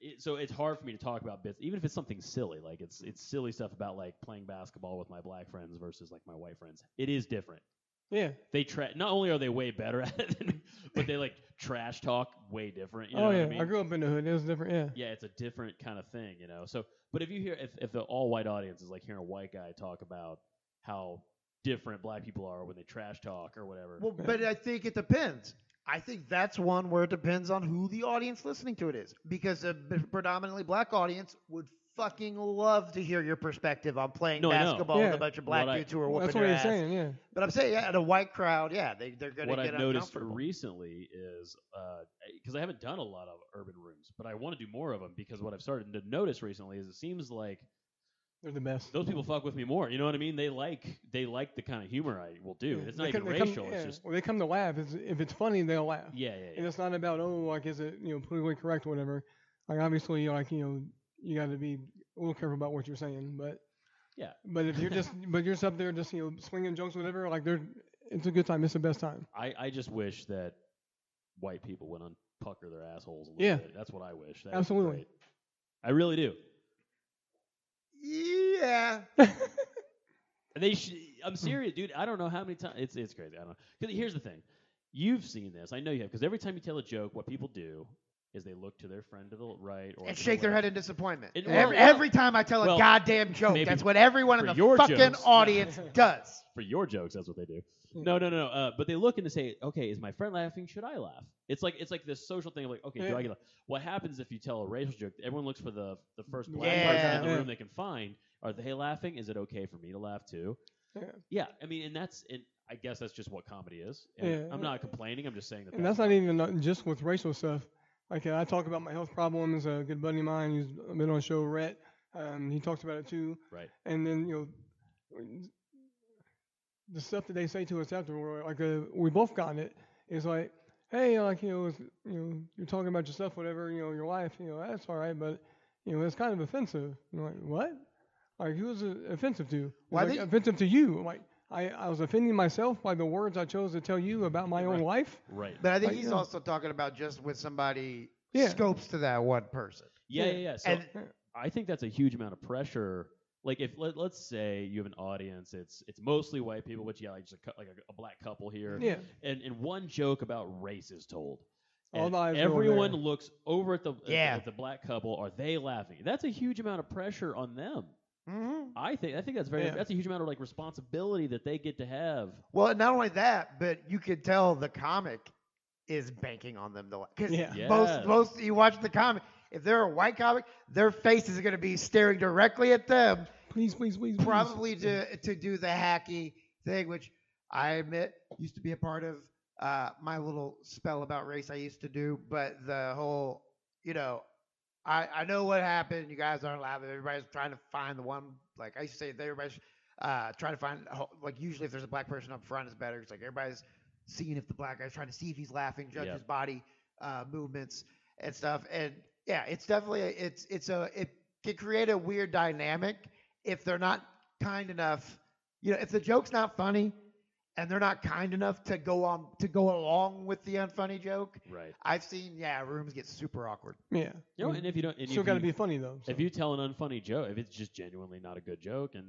[SPEAKER 6] It, so it's hard for me to talk about bits, even if it's something silly. Like it's it's silly stuff about like playing basketball with my black friends versus like my white friends. It is different.
[SPEAKER 8] yeah.
[SPEAKER 6] They tra- not only are they way better at it, than me, but they like trash talk way different. You oh, know
[SPEAKER 8] oh
[SPEAKER 6] what
[SPEAKER 8] yeah.
[SPEAKER 6] I mean?
[SPEAKER 8] grew up in the hood. It was different. Yeah.
[SPEAKER 6] yeah, it's a different kind of thing, you know. So, but if you hear if if the all white audience is like hearing a white guy talk about how different black people are when they trash talk or whatever,
[SPEAKER 5] Well, but I think it depends. I think that's one where it depends on who the audience listening to it is, because a predominantly black audience would fucking love to hear your perspective on playing
[SPEAKER 6] No, I know.
[SPEAKER 5] basketball with
[SPEAKER 8] Yeah.
[SPEAKER 5] a bunch of black
[SPEAKER 6] What I-
[SPEAKER 5] dudes who are
[SPEAKER 8] Well,
[SPEAKER 5] whooping
[SPEAKER 8] that's what
[SPEAKER 5] their
[SPEAKER 8] he's
[SPEAKER 5] ass.
[SPEAKER 8] saying. Yeah.
[SPEAKER 5] But I'm saying, yeah, at a white crowd, yeah, they they're gonna get what
[SPEAKER 6] I've noticed recently is uh, eh, because I haven't done a lot of urban rooms, but I want to do more of them because what I've started to notice recently is it seems like
[SPEAKER 8] They're the best.
[SPEAKER 6] those people fuck with me more. You know what I mean? They like they like the kind of humor I will do.
[SPEAKER 8] Yeah,
[SPEAKER 6] It's
[SPEAKER 8] they
[SPEAKER 6] not
[SPEAKER 8] come-
[SPEAKER 6] even
[SPEAKER 8] come-
[SPEAKER 6] racial.
[SPEAKER 8] yeah,
[SPEAKER 6] It's just
[SPEAKER 8] well, they come to laugh. It's, if it's funny, they'll laugh.
[SPEAKER 6] yeah, yeah,
[SPEAKER 8] And it's not about oh, like is it you know politically correct or whatever. Like obviously, like you know, you got to be a little careful about what you're saying. But
[SPEAKER 6] Yeah.
[SPEAKER 8] But if you're just but you're just up there just you know swinging jokes whatever, like they're it's a good time. It's the best time.
[SPEAKER 6] I I just wish that white people would unpucker their assholes a little
[SPEAKER 8] Yeah.
[SPEAKER 6] bit. That's what I wish. That
[SPEAKER 8] Absolutely.
[SPEAKER 6] I really do.
[SPEAKER 5] Yeah.
[SPEAKER 6] They sh- I'm serious, dude. I don't know how many times it's it's crazy. I don't know. Because here's the thing, you've seen this. I know you have. Because every time you tell a joke, what people do is they look to their friend to the right or
[SPEAKER 5] and
[SPEAKER 6] to the
[SPEAKER 5] shake their head in disappointment.
[SPEAKER 6] It-
[SPEAKER 5] every,
[SPEAKER 6] well,
[SPEAKER 5] every time I tell a
[SPEAKER 6] well,
[SPEAKER 5] goddamn joke, that's what everyone in the fucking
[SPEAKER 6] jokes.
[SPEAKER 5] audience does.
[SPEAKER 6] for your jokes. That's what they do. No, no, no, no. Uh, but they look and they say, okay, is my friend laughing? Should I laugh? It's like it's like this social thing of like, okay, do I get laugh? What happens if you tell a racial joke? Everyone looks for the the first black
[SPEAKER 5] Yeah.
[SPEAKER 6] person in the room they can find. Are they laughing? Is it okay for me to laugh too?
[SPEAKER 8] Yeah.
[SPEAKER 6] Yeah, I mean, and that's and I guess that's just what comedy is. And
[SPEAKER 8] Yeah.
[SPEAKER 6] I'm not complaining. I'm just saying that.
[SPEAKER 8] And that's not even not just with racial stuff. Like uh, I talk about my health problems. A good buddy of mine, who's been on the show, Rhett, um, he talks about it too.
[SPEAKER 6] right.
[SPEAKER 8] And then you know, the stuff that they say to us after, we're like uh, we both gotten it. Is like, hey, like you know, it's, you know, you're talking about your stuff, whatever, you know, your life, you know, that's all right, but you know, it's kind of offensive. And I'm like, what? Like, who was it offensive to? It's
[SPEAKER 5] Well,
[SPEAKER 8] like,
[SPEAKER 5] think-
[SPEAKER 8] offensive to you? I'm like, I, I was offending myself by the words I chose to tell you about my own
[SPEAKER 6] Right.
[SPEAKER 8] life.
[SPEAKER 6] Right.
[SPEAKER 5] But I think
[SPEAKER 8] Like,
[SPEAKER 5] he's
[SPEAKER 8] yeah.
[SPEAKER 5] also talking about just with somebody
[SPEAKER 8] Yeah.
[SPEAKER 5] scopes to that one person.
[SPEAKER 6] Yeah,
[SPEAKER 8] Yeah.
[SPEAKER 6] yeah, yeah. So
[SPEAKER 5] And
[SPEAKER 6] I think that's a huge amount of pressure. Like if let, let's say you have an audience, it's it's mostly white people, which yeah, like just a, like a, a black couple here,
[SPEAKER 8] Yeah.
[SPEAKER 6] and and one joke about race is told.
[SPEAKER 8] All
[SPEAKER 6] and
[SPEAKER 8] the
[SPEAKER 6] everyone looks over at the at the-
[SPEAKER 5] Yeah.
[SPEAKER 6] at the black couple. Are they laughing? That's a huge amount of pressure on them.
[SPEAKER 5] Mhm.
[SPEAKER 6] I think I think that's very
[SPEAKER 8] Yeah.
[SPEAKER 6] that's a huge amount of like responsibility that they get to have.
[SPEAKER 5] Well, not only that, but you could tell the comic is banking on them though. Because
[SPEAKER 8] Yeah.
[SPEAKER 6] Yeah.
[SPEAKER 5] most most you watch the comic, if they're a white comic, their face is going to be staring directly at them,
[SPEAKER 8] Please, please, please, please.
[SPEAKER 5] probably to to do the hacky thing, which I admit used to be a part of uh, my little spell about race I used to do. But the whole, you know, I I know what happened. You guys aren't laughing. Everybody's trying to find the one. Like I used to say, everybody's uh, trying to find like usually if there's a black person up front, it's better. It's like everybody's seeing if the black guy's trying to see if he's laughing, judge
[SPEAKER 6] Yeah.
[SPEAKER 5] his body uh, movements and stuff. And yeah, it's definitely a, it's it's a it can create a weird dynamic if they're not kind enough. You know, if the joke's not funny and they're not kind enough to go on to go along with the unfunny joke,
[SPEAKER 6] Right.
[SPEAKER 5] I've seen yeah rooms get super awkward.
[SPEAKER 8] Yeah.
[SPEAKER 6] You know, and if you don't, and
[SPEAKER 8] Still got to be funny though.
[SPEAKER 6] If you tell an unfunny joke, if it's just genuinely not a good joke, and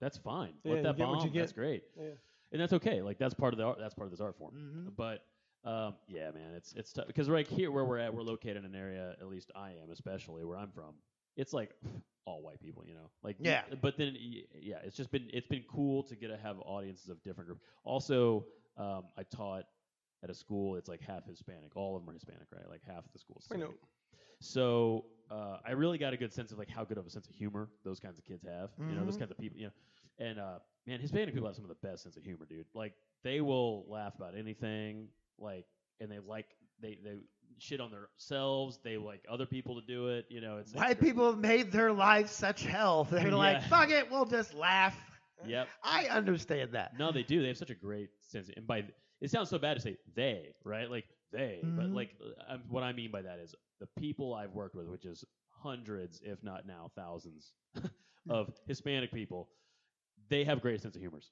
[SPEAKER 6] that's fine.
[SPEAKER 8] Yeah,
[SPEAKER 6] Let that
[SPEAKER 8] get what you
[SPEAKER 6] bomb. That's great,
[SPEAKER 8] Yeah.
[SPEAKER 6] and that's okay. Like that's part of the art. That's part of this art form.
[SPEAKER 5] Mhm.
[SPEAKER 6] But um, yeah, man, it's it's tough because right here where we're at, we're located in an area. At least I am, especially where I'm from. It's like all white people, you know. Like
[SPEAKER 5] Yeah.
[SPEAKER 6] But then yeah, it's just been it's been cool to get to have audiences of different groups. Also, um, I taught at a school. It's like half Hispanic. All of them are Hispanic, right? Like half the school.
[SPEAKER 8] I know.
[SPEAKER 6] So uh, I really got a good sense of like how good of a sense of humor those kinds of kids have. You know, those
[SPEAKER 5] Mhm.
[SPEAKER 6] kinds of people. You know, and uh, man, Hispanic people have some of the best sense of humor, dude. Like they will laugh about anything. Like, and they like they they shit on themselves. They like other people to do it. You know, it's
[SPEAKER 5] White people have made their lives such hell. They're like, fuck it, we'll just laugh.
[SPEAKER 6] Yep.
[SPEAKER 5] I understand that.
[SPEAKER 6] No, they do. They have such a great sense. And by it sounds so bad to say they, right? Like they, but
[SPEAKER 5] Mhm.
[SPEAKER 6] like um, what I mean by that is the people I've worked with, which is hundreds, if not now thousands, of Hispanic people. They have great sense of humors.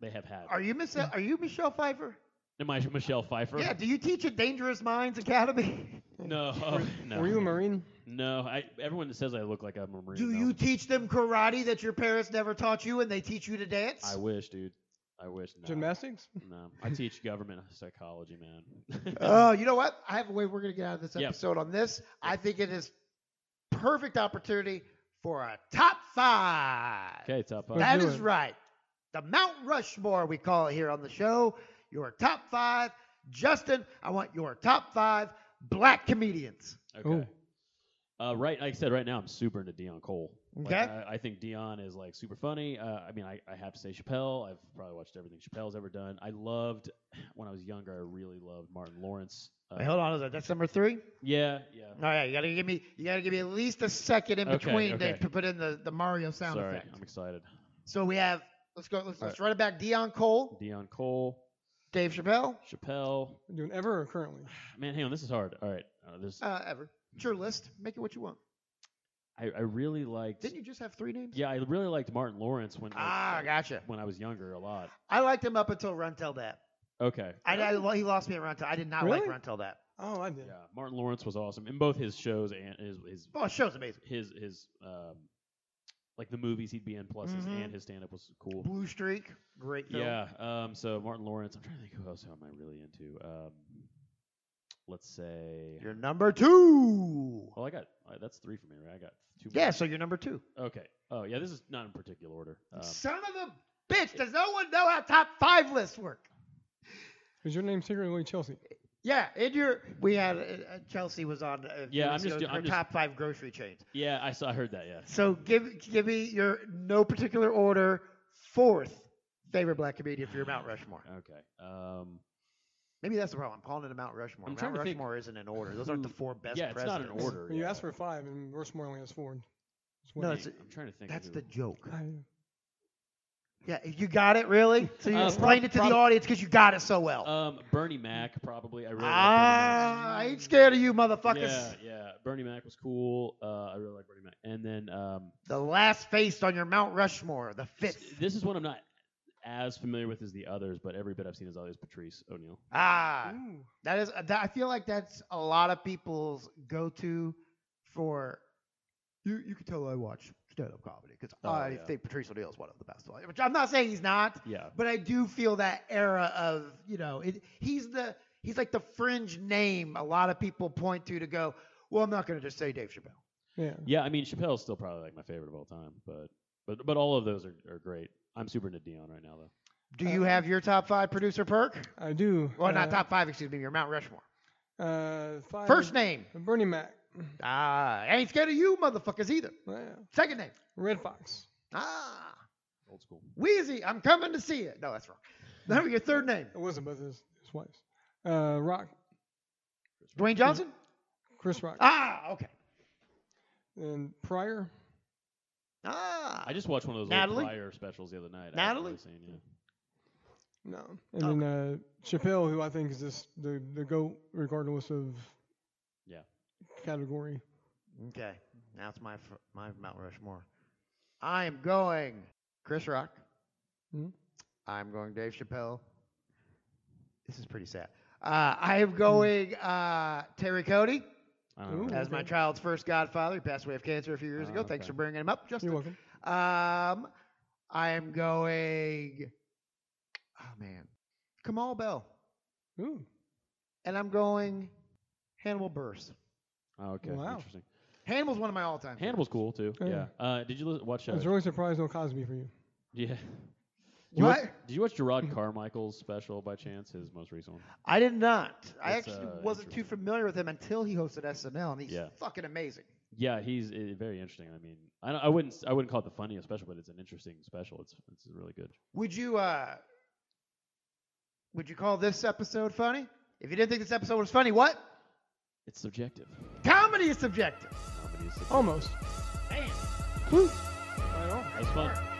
[SPEAKER 6] They have had.
[SPEAKER 5] Are you Miss? Are you Michelle Pfeiffer?
[SPEAKER 6] Am I Michelle Pfeiffer?
[SPEAKER 5] Yeah. Do you teach at Dangerous Minds Academy?
[SPEAKER 6] No, no.
[SPEAKER 8] Were you a Marine?
[SPEAKER 6] No, I. Everyone says I look like I'm a marine.
[SPEAKER 5] Do
[SPEAKER 6] though.
[SPEAKER 5] you teach them karate that your parents never taught you, and they teach you to dance?
[SPEAKER 6] I wish, dude. I wish. No.
[SPEAKER 8] Gymnastics?
[SPEAKER 6] No, I teach government psychology, man.
[SPEAKER 5] Oh, you know what? I have a way we're going to get out of this
[SPEAKER 6] Yep.
[SPEAKER 5] episode on this. I think it is perfect opportunity for a top five.
[SPEAKER 6] okay, top five.
[SPEAKER 8] Let's
[SPEAKER 5] That
[SPEAKER 8] do
[SPEAKER 5] is
[SPEAKER 8] it.
[SPEAKER 5] right. The Mount Rushmore, we call it here on the show. Your top five. Justin, I want your top five black comedians.
[SPEAKER 6] Okay. Uh, right, like I said, right now I'm super into Deon Cole. Like,
[SPEAKER 5] Okay.
[SPEAKER 6] I, I think Deon is like super funny. Uh, I mean, I, I have to say Chappelle. I've probably watched everything Chappelle's ever done. I loved when I was younger. I really loved Martin Lawrence. Uh,
[SPEAKER 5] Wait, hold on, is that that's number three?
[SPEAKER 6] Yeah, yeah.
[SPEAKER 5] All right, you gotta give me you gotta give me at least a second in
[SPEAKER 6] Okay,
[SPEAKER 5] between
[SPEAKER 6] okay.
[SPEAKER 5] To, to put in the, the Mario sound
[SPEAKER 6] Sorry,
[SPEAKER 5] effect.
[SPEAKER 6] I'm excited.
[SPEAKER 5] So we have let's go let's,
[SPEAKER 6] All
[SPEAKER 5] let's run it back. Deon Cole,
[SPEAKER 6] Deon Cole,
[SPEAKER 5] Dave Chappelle,
[SPEAKER 6] Chappelle.
[SPEAKER 8] Doing ever or currently?
[SPEAKER 6] Man, hang on, this is hard. All right, uh, this
[SPEAKER 5] uh, ever. It's your list. Make it what you want.
[SPEAKER 6] I, I really liked.
[SPEAKER 5] Didn't you just have three names?
[SPEAKER 6] Yeah, I really liked Martin Lawrence when
[SPEAKER 5] Ah,
[SPEAKER 6] uh,
[SPEAKER 5] gotcha.
[SPEAKER 6] when I was younger a lot.
[SPEAKER 5] I liked him up until Run Tell That.
[SPEAKER 6] Okay.
[SPEAKER 5] I, I he lost me at Run Tell. I did not like
[SPEAKER 8] Really?
[SPEAKER 5] Run Tell That.
[SPEAKER 8] Oh, I did.
[SPEAKER 6] Yeah, Martin Lawrence was awesome in both his shows and his his
[SPEAKER 5] Oh, the show's amazing.
[SPEAKER 6] his his um like the movies he'd be in plus his
[SPEAKER 5] Mhm.
[SPEAKER 6] and his stand up was cool.
[SPEAKER 5] Blue Streak, great film.
[SPEAKER 6] Yeah. Um. So Martin Lawrence. I'm trying to think who else am I really into. Um. let's say.
[SPEAKER 5] You're number two.
[SPEAKER 6] Well, I got uh, that's three for me, right? I got two.
[SPEAKER 5] Yeah, so you're number two.
[SPEAKER 6] Okay. Oh yeah, this is not in particular order. Um,
[SPEAKER 5] Son of a bitch! Does no one know how top five lists work?
[SPEAKER 8] Is your name secretly Chelsea?
[SPEAKER 5] Yeah, in your we had uh, uh, Chelsea was on. Uh, a few
[SPEAKER 6] Yeah, I'm just
[SPEAKER 5] ago, her
[SPEAKER 6] I'm just-
[SPEAKER 5] top five grocery chains.
[SPEAKER 6] yeah, I saw. I heard that. Yeah.
[SPEAKER 5] So give give me your no particular order fourth favorite black comedian for your Mount Rushmore.
[SPEAKER 6] Okay. Um.
[SPEAKER 5] Maybe that's the problem. I'm calling it a Mount Rushmore.
[SPEAKER 6] I'm
[SPEAKER 5] Mount
[SPEAKER 6] trying to think
[SPEAKER 5] Rushmore isn't in order. Those aren't the four best
[SPEAKER 6] yeah, it's not in
[SPEAKER 5] presidents.
[SPEAKER 6] order.
[SPEAKER 8] You
[SPEAKER 6] yeah.
[SPEAKER 8] asked for five, and Rushmore only has four. That's
[SPEAKER 5] No, it's-
[SPEAKER 6] I'm trying to think. of
[SPEAKER 5] That's
[SPEAKER 6] who-
[SPEAKER 5] the joke.
[SPEAKER 8] I,
[SPEAKER 5] Yeah, you got it really. So you
[SPEAKER 6] Uh,
[SPEAKER 5] explained
[SPEAKER 6] prob-
[SPEAKER 5] it to
[SPEAKER 6] prob-
[SPEAKER 5] the audience because you got it so well.
[SPEAKER 6] Um, Bernie Mac probably. I really. like
[SPEAKER 5] ah, I ain't scared of you, motherfuckers.
[SPEAKER 6] Yeah, yeah. Bernie Mac was cool. Uh, I really like Bernie Mac. And then um,
[SPEAKER 5] The last face on your Mount Rushmore, the fifth.
[SPEAKER 6] this is one I'm not as familiar with as the others, but every bit I've seen is always Patrice O'Neal.
[SPEAKER 5] Ah,
[SPEAKER 8] Ooh.
[SPEAKER 5] that is. That, I feel like that's a lot of people's go-to for. You you can tell I watch stand-up comedy because
[SPEAKER 6] Oh,
[SPEAKER 5] I
[SPEAKER 6] yeah.
[SPEAKER 5] think Patrice O'Neal is one of the best. Which I'm not saying he's not,
[SPEAKER 6] Yeah.
[SPEAKER 5] but I do feel that era of you know it, he's the he's like the fringe name a lot of people point to to go. Well, I'm not going to just say Dave Chappelle.
[SPEAKER 8] yeah.
[SPEAKER 6] Yeah, I mean Chappelle's still probably like my favorite of all time, but but but all of those are, are great. I'm super into Deon right now though.
[SPEAKER 5] Do you have your top five producer Perc?
[SPEAKER 8] I do.
[SPEAKER 5] Well, not
[SPEAKER 8] uh,
[SPEAKER 5] top five, excuse me. Your Mount Rushmore.
[SPEAKER 8] Uh, five
[SPEAKER 5] First name.
[SPEAKER 8] Bernie Mac.
[SPEAKER 5] Ah, I ain't scared of you, motherfuckers either.
[SPEAKER 8] Yeah.
[SPEAKER 5] Second name.
[SPEAKER 8] Redd Foxx.
[SPEAKER 5] Ah,
[SPEAKER 6] Old school.
[SPEAKER 5] Wheezy. I'm coming to see it. No, that's wrong. No, your third name.
[SPEAKER 8] It wasn't both his, his wives. Uh, Rock.
[SPEAKER 5] Dwayne Johnson.
[SPEAKER 8] Chris Rock.
[SPEAKER 5] Ah, okay.
[SPEAKER 8] And Pryor.
[SPEAKER 5] Ah,
[SPEAKER 6] I just watched one of those
[SPEAKER 5] Natalie?
[SPEAKER 6] old Pryor specials the other night. I haven't
[SPEAKER 5] Natalie?
[SPEAKER 6] really seen, yeah.
[SPEAKER 8] No. And then uh, Chappelle, who I think is just the the goat regardless of
[SPEAKER 6] Yeah.
[SPEAKER 8] Category.
[SPEAKER 5] Okay, now it's my fr- my Mount Rushmore. I am going Chris Rock.
[SPEAKER 8] Mhm.
[SPEAKER 5] I'm going Dave Chappelle. This is pretty sad. Uh, I am going uh, Terry Cody
[SPEAKER 6] I don't know.
[SPEAKER 8] Ooh.
[SPEAKER 5] as my child's first godfather. He passed away of cancer a few years
[SPEAKER 6] Oh,
[SPEAKER 5] ago. Thanks for bringing him up, Justin.
[SPEAKER 8] You're welcome.
[SPEAKER 5] Um, I am going. Oh man, Kamau Bell,
[SPEAKER 8] Ooh.
[SPEAKER 5] and I'm going Hannibal Buress.
[SPEAKER 6] Oh, okay.
[SPEAKER 8] Wow.
[SPEAKER 6] Interesting.
[SPEAKER 5] Hannibal's one of my all-time.
[SPEAKER 6] Hannibal's cool too.
[SPEAKER 8] Oh,
[SPEAKER 6] Yeah. Uh, did you li- watch?
[SPEAKER 8] I
[SPEAKER 6] Uh,
[SPEAKER 8] was really surprised no Cosby for you.
[SPEAKER 6] yeah. Did
[SPEAKER 5] What?
[SPEAKER 6] you, watch, did you watch Jerrod Carmichael's special by chance? His most recent one.
[SPEAKER 5] I did not. I
[SPEAKER 6] It's,
[SPEAKER 5] actually
[SPEAKER 6] uh,
[SPEAKER 5] wasn't too
[SPEAKER 6] interesting.
[SPEAKER 5] familiar with him until he hosted SNL, and he's
[SPEAKER 6] Yeah.
[SPEAKER 5] fucking amazing.
[SPEAKER 6] Yeah, he's uh, very interesting. I mean, I, don't- I wouldn't s- I wouldn't call it the funniest special, but it's an interesting special. It's it's really good.
[SPEAKER 5] Would you uh would you call this episode funny? If you didn't think this episode was funny, what?
[SPEAKER 6] It's subjective.
[SPEAKER 5] Comedy is subjective.
[SPEAKER 6] Comedy is subjective.
[SPEAKER 8] Almost.
[SPEAKER 5] Damn.
[SPEAKER 8] Woo. Right on.
[SPEAKER 6] That was fun.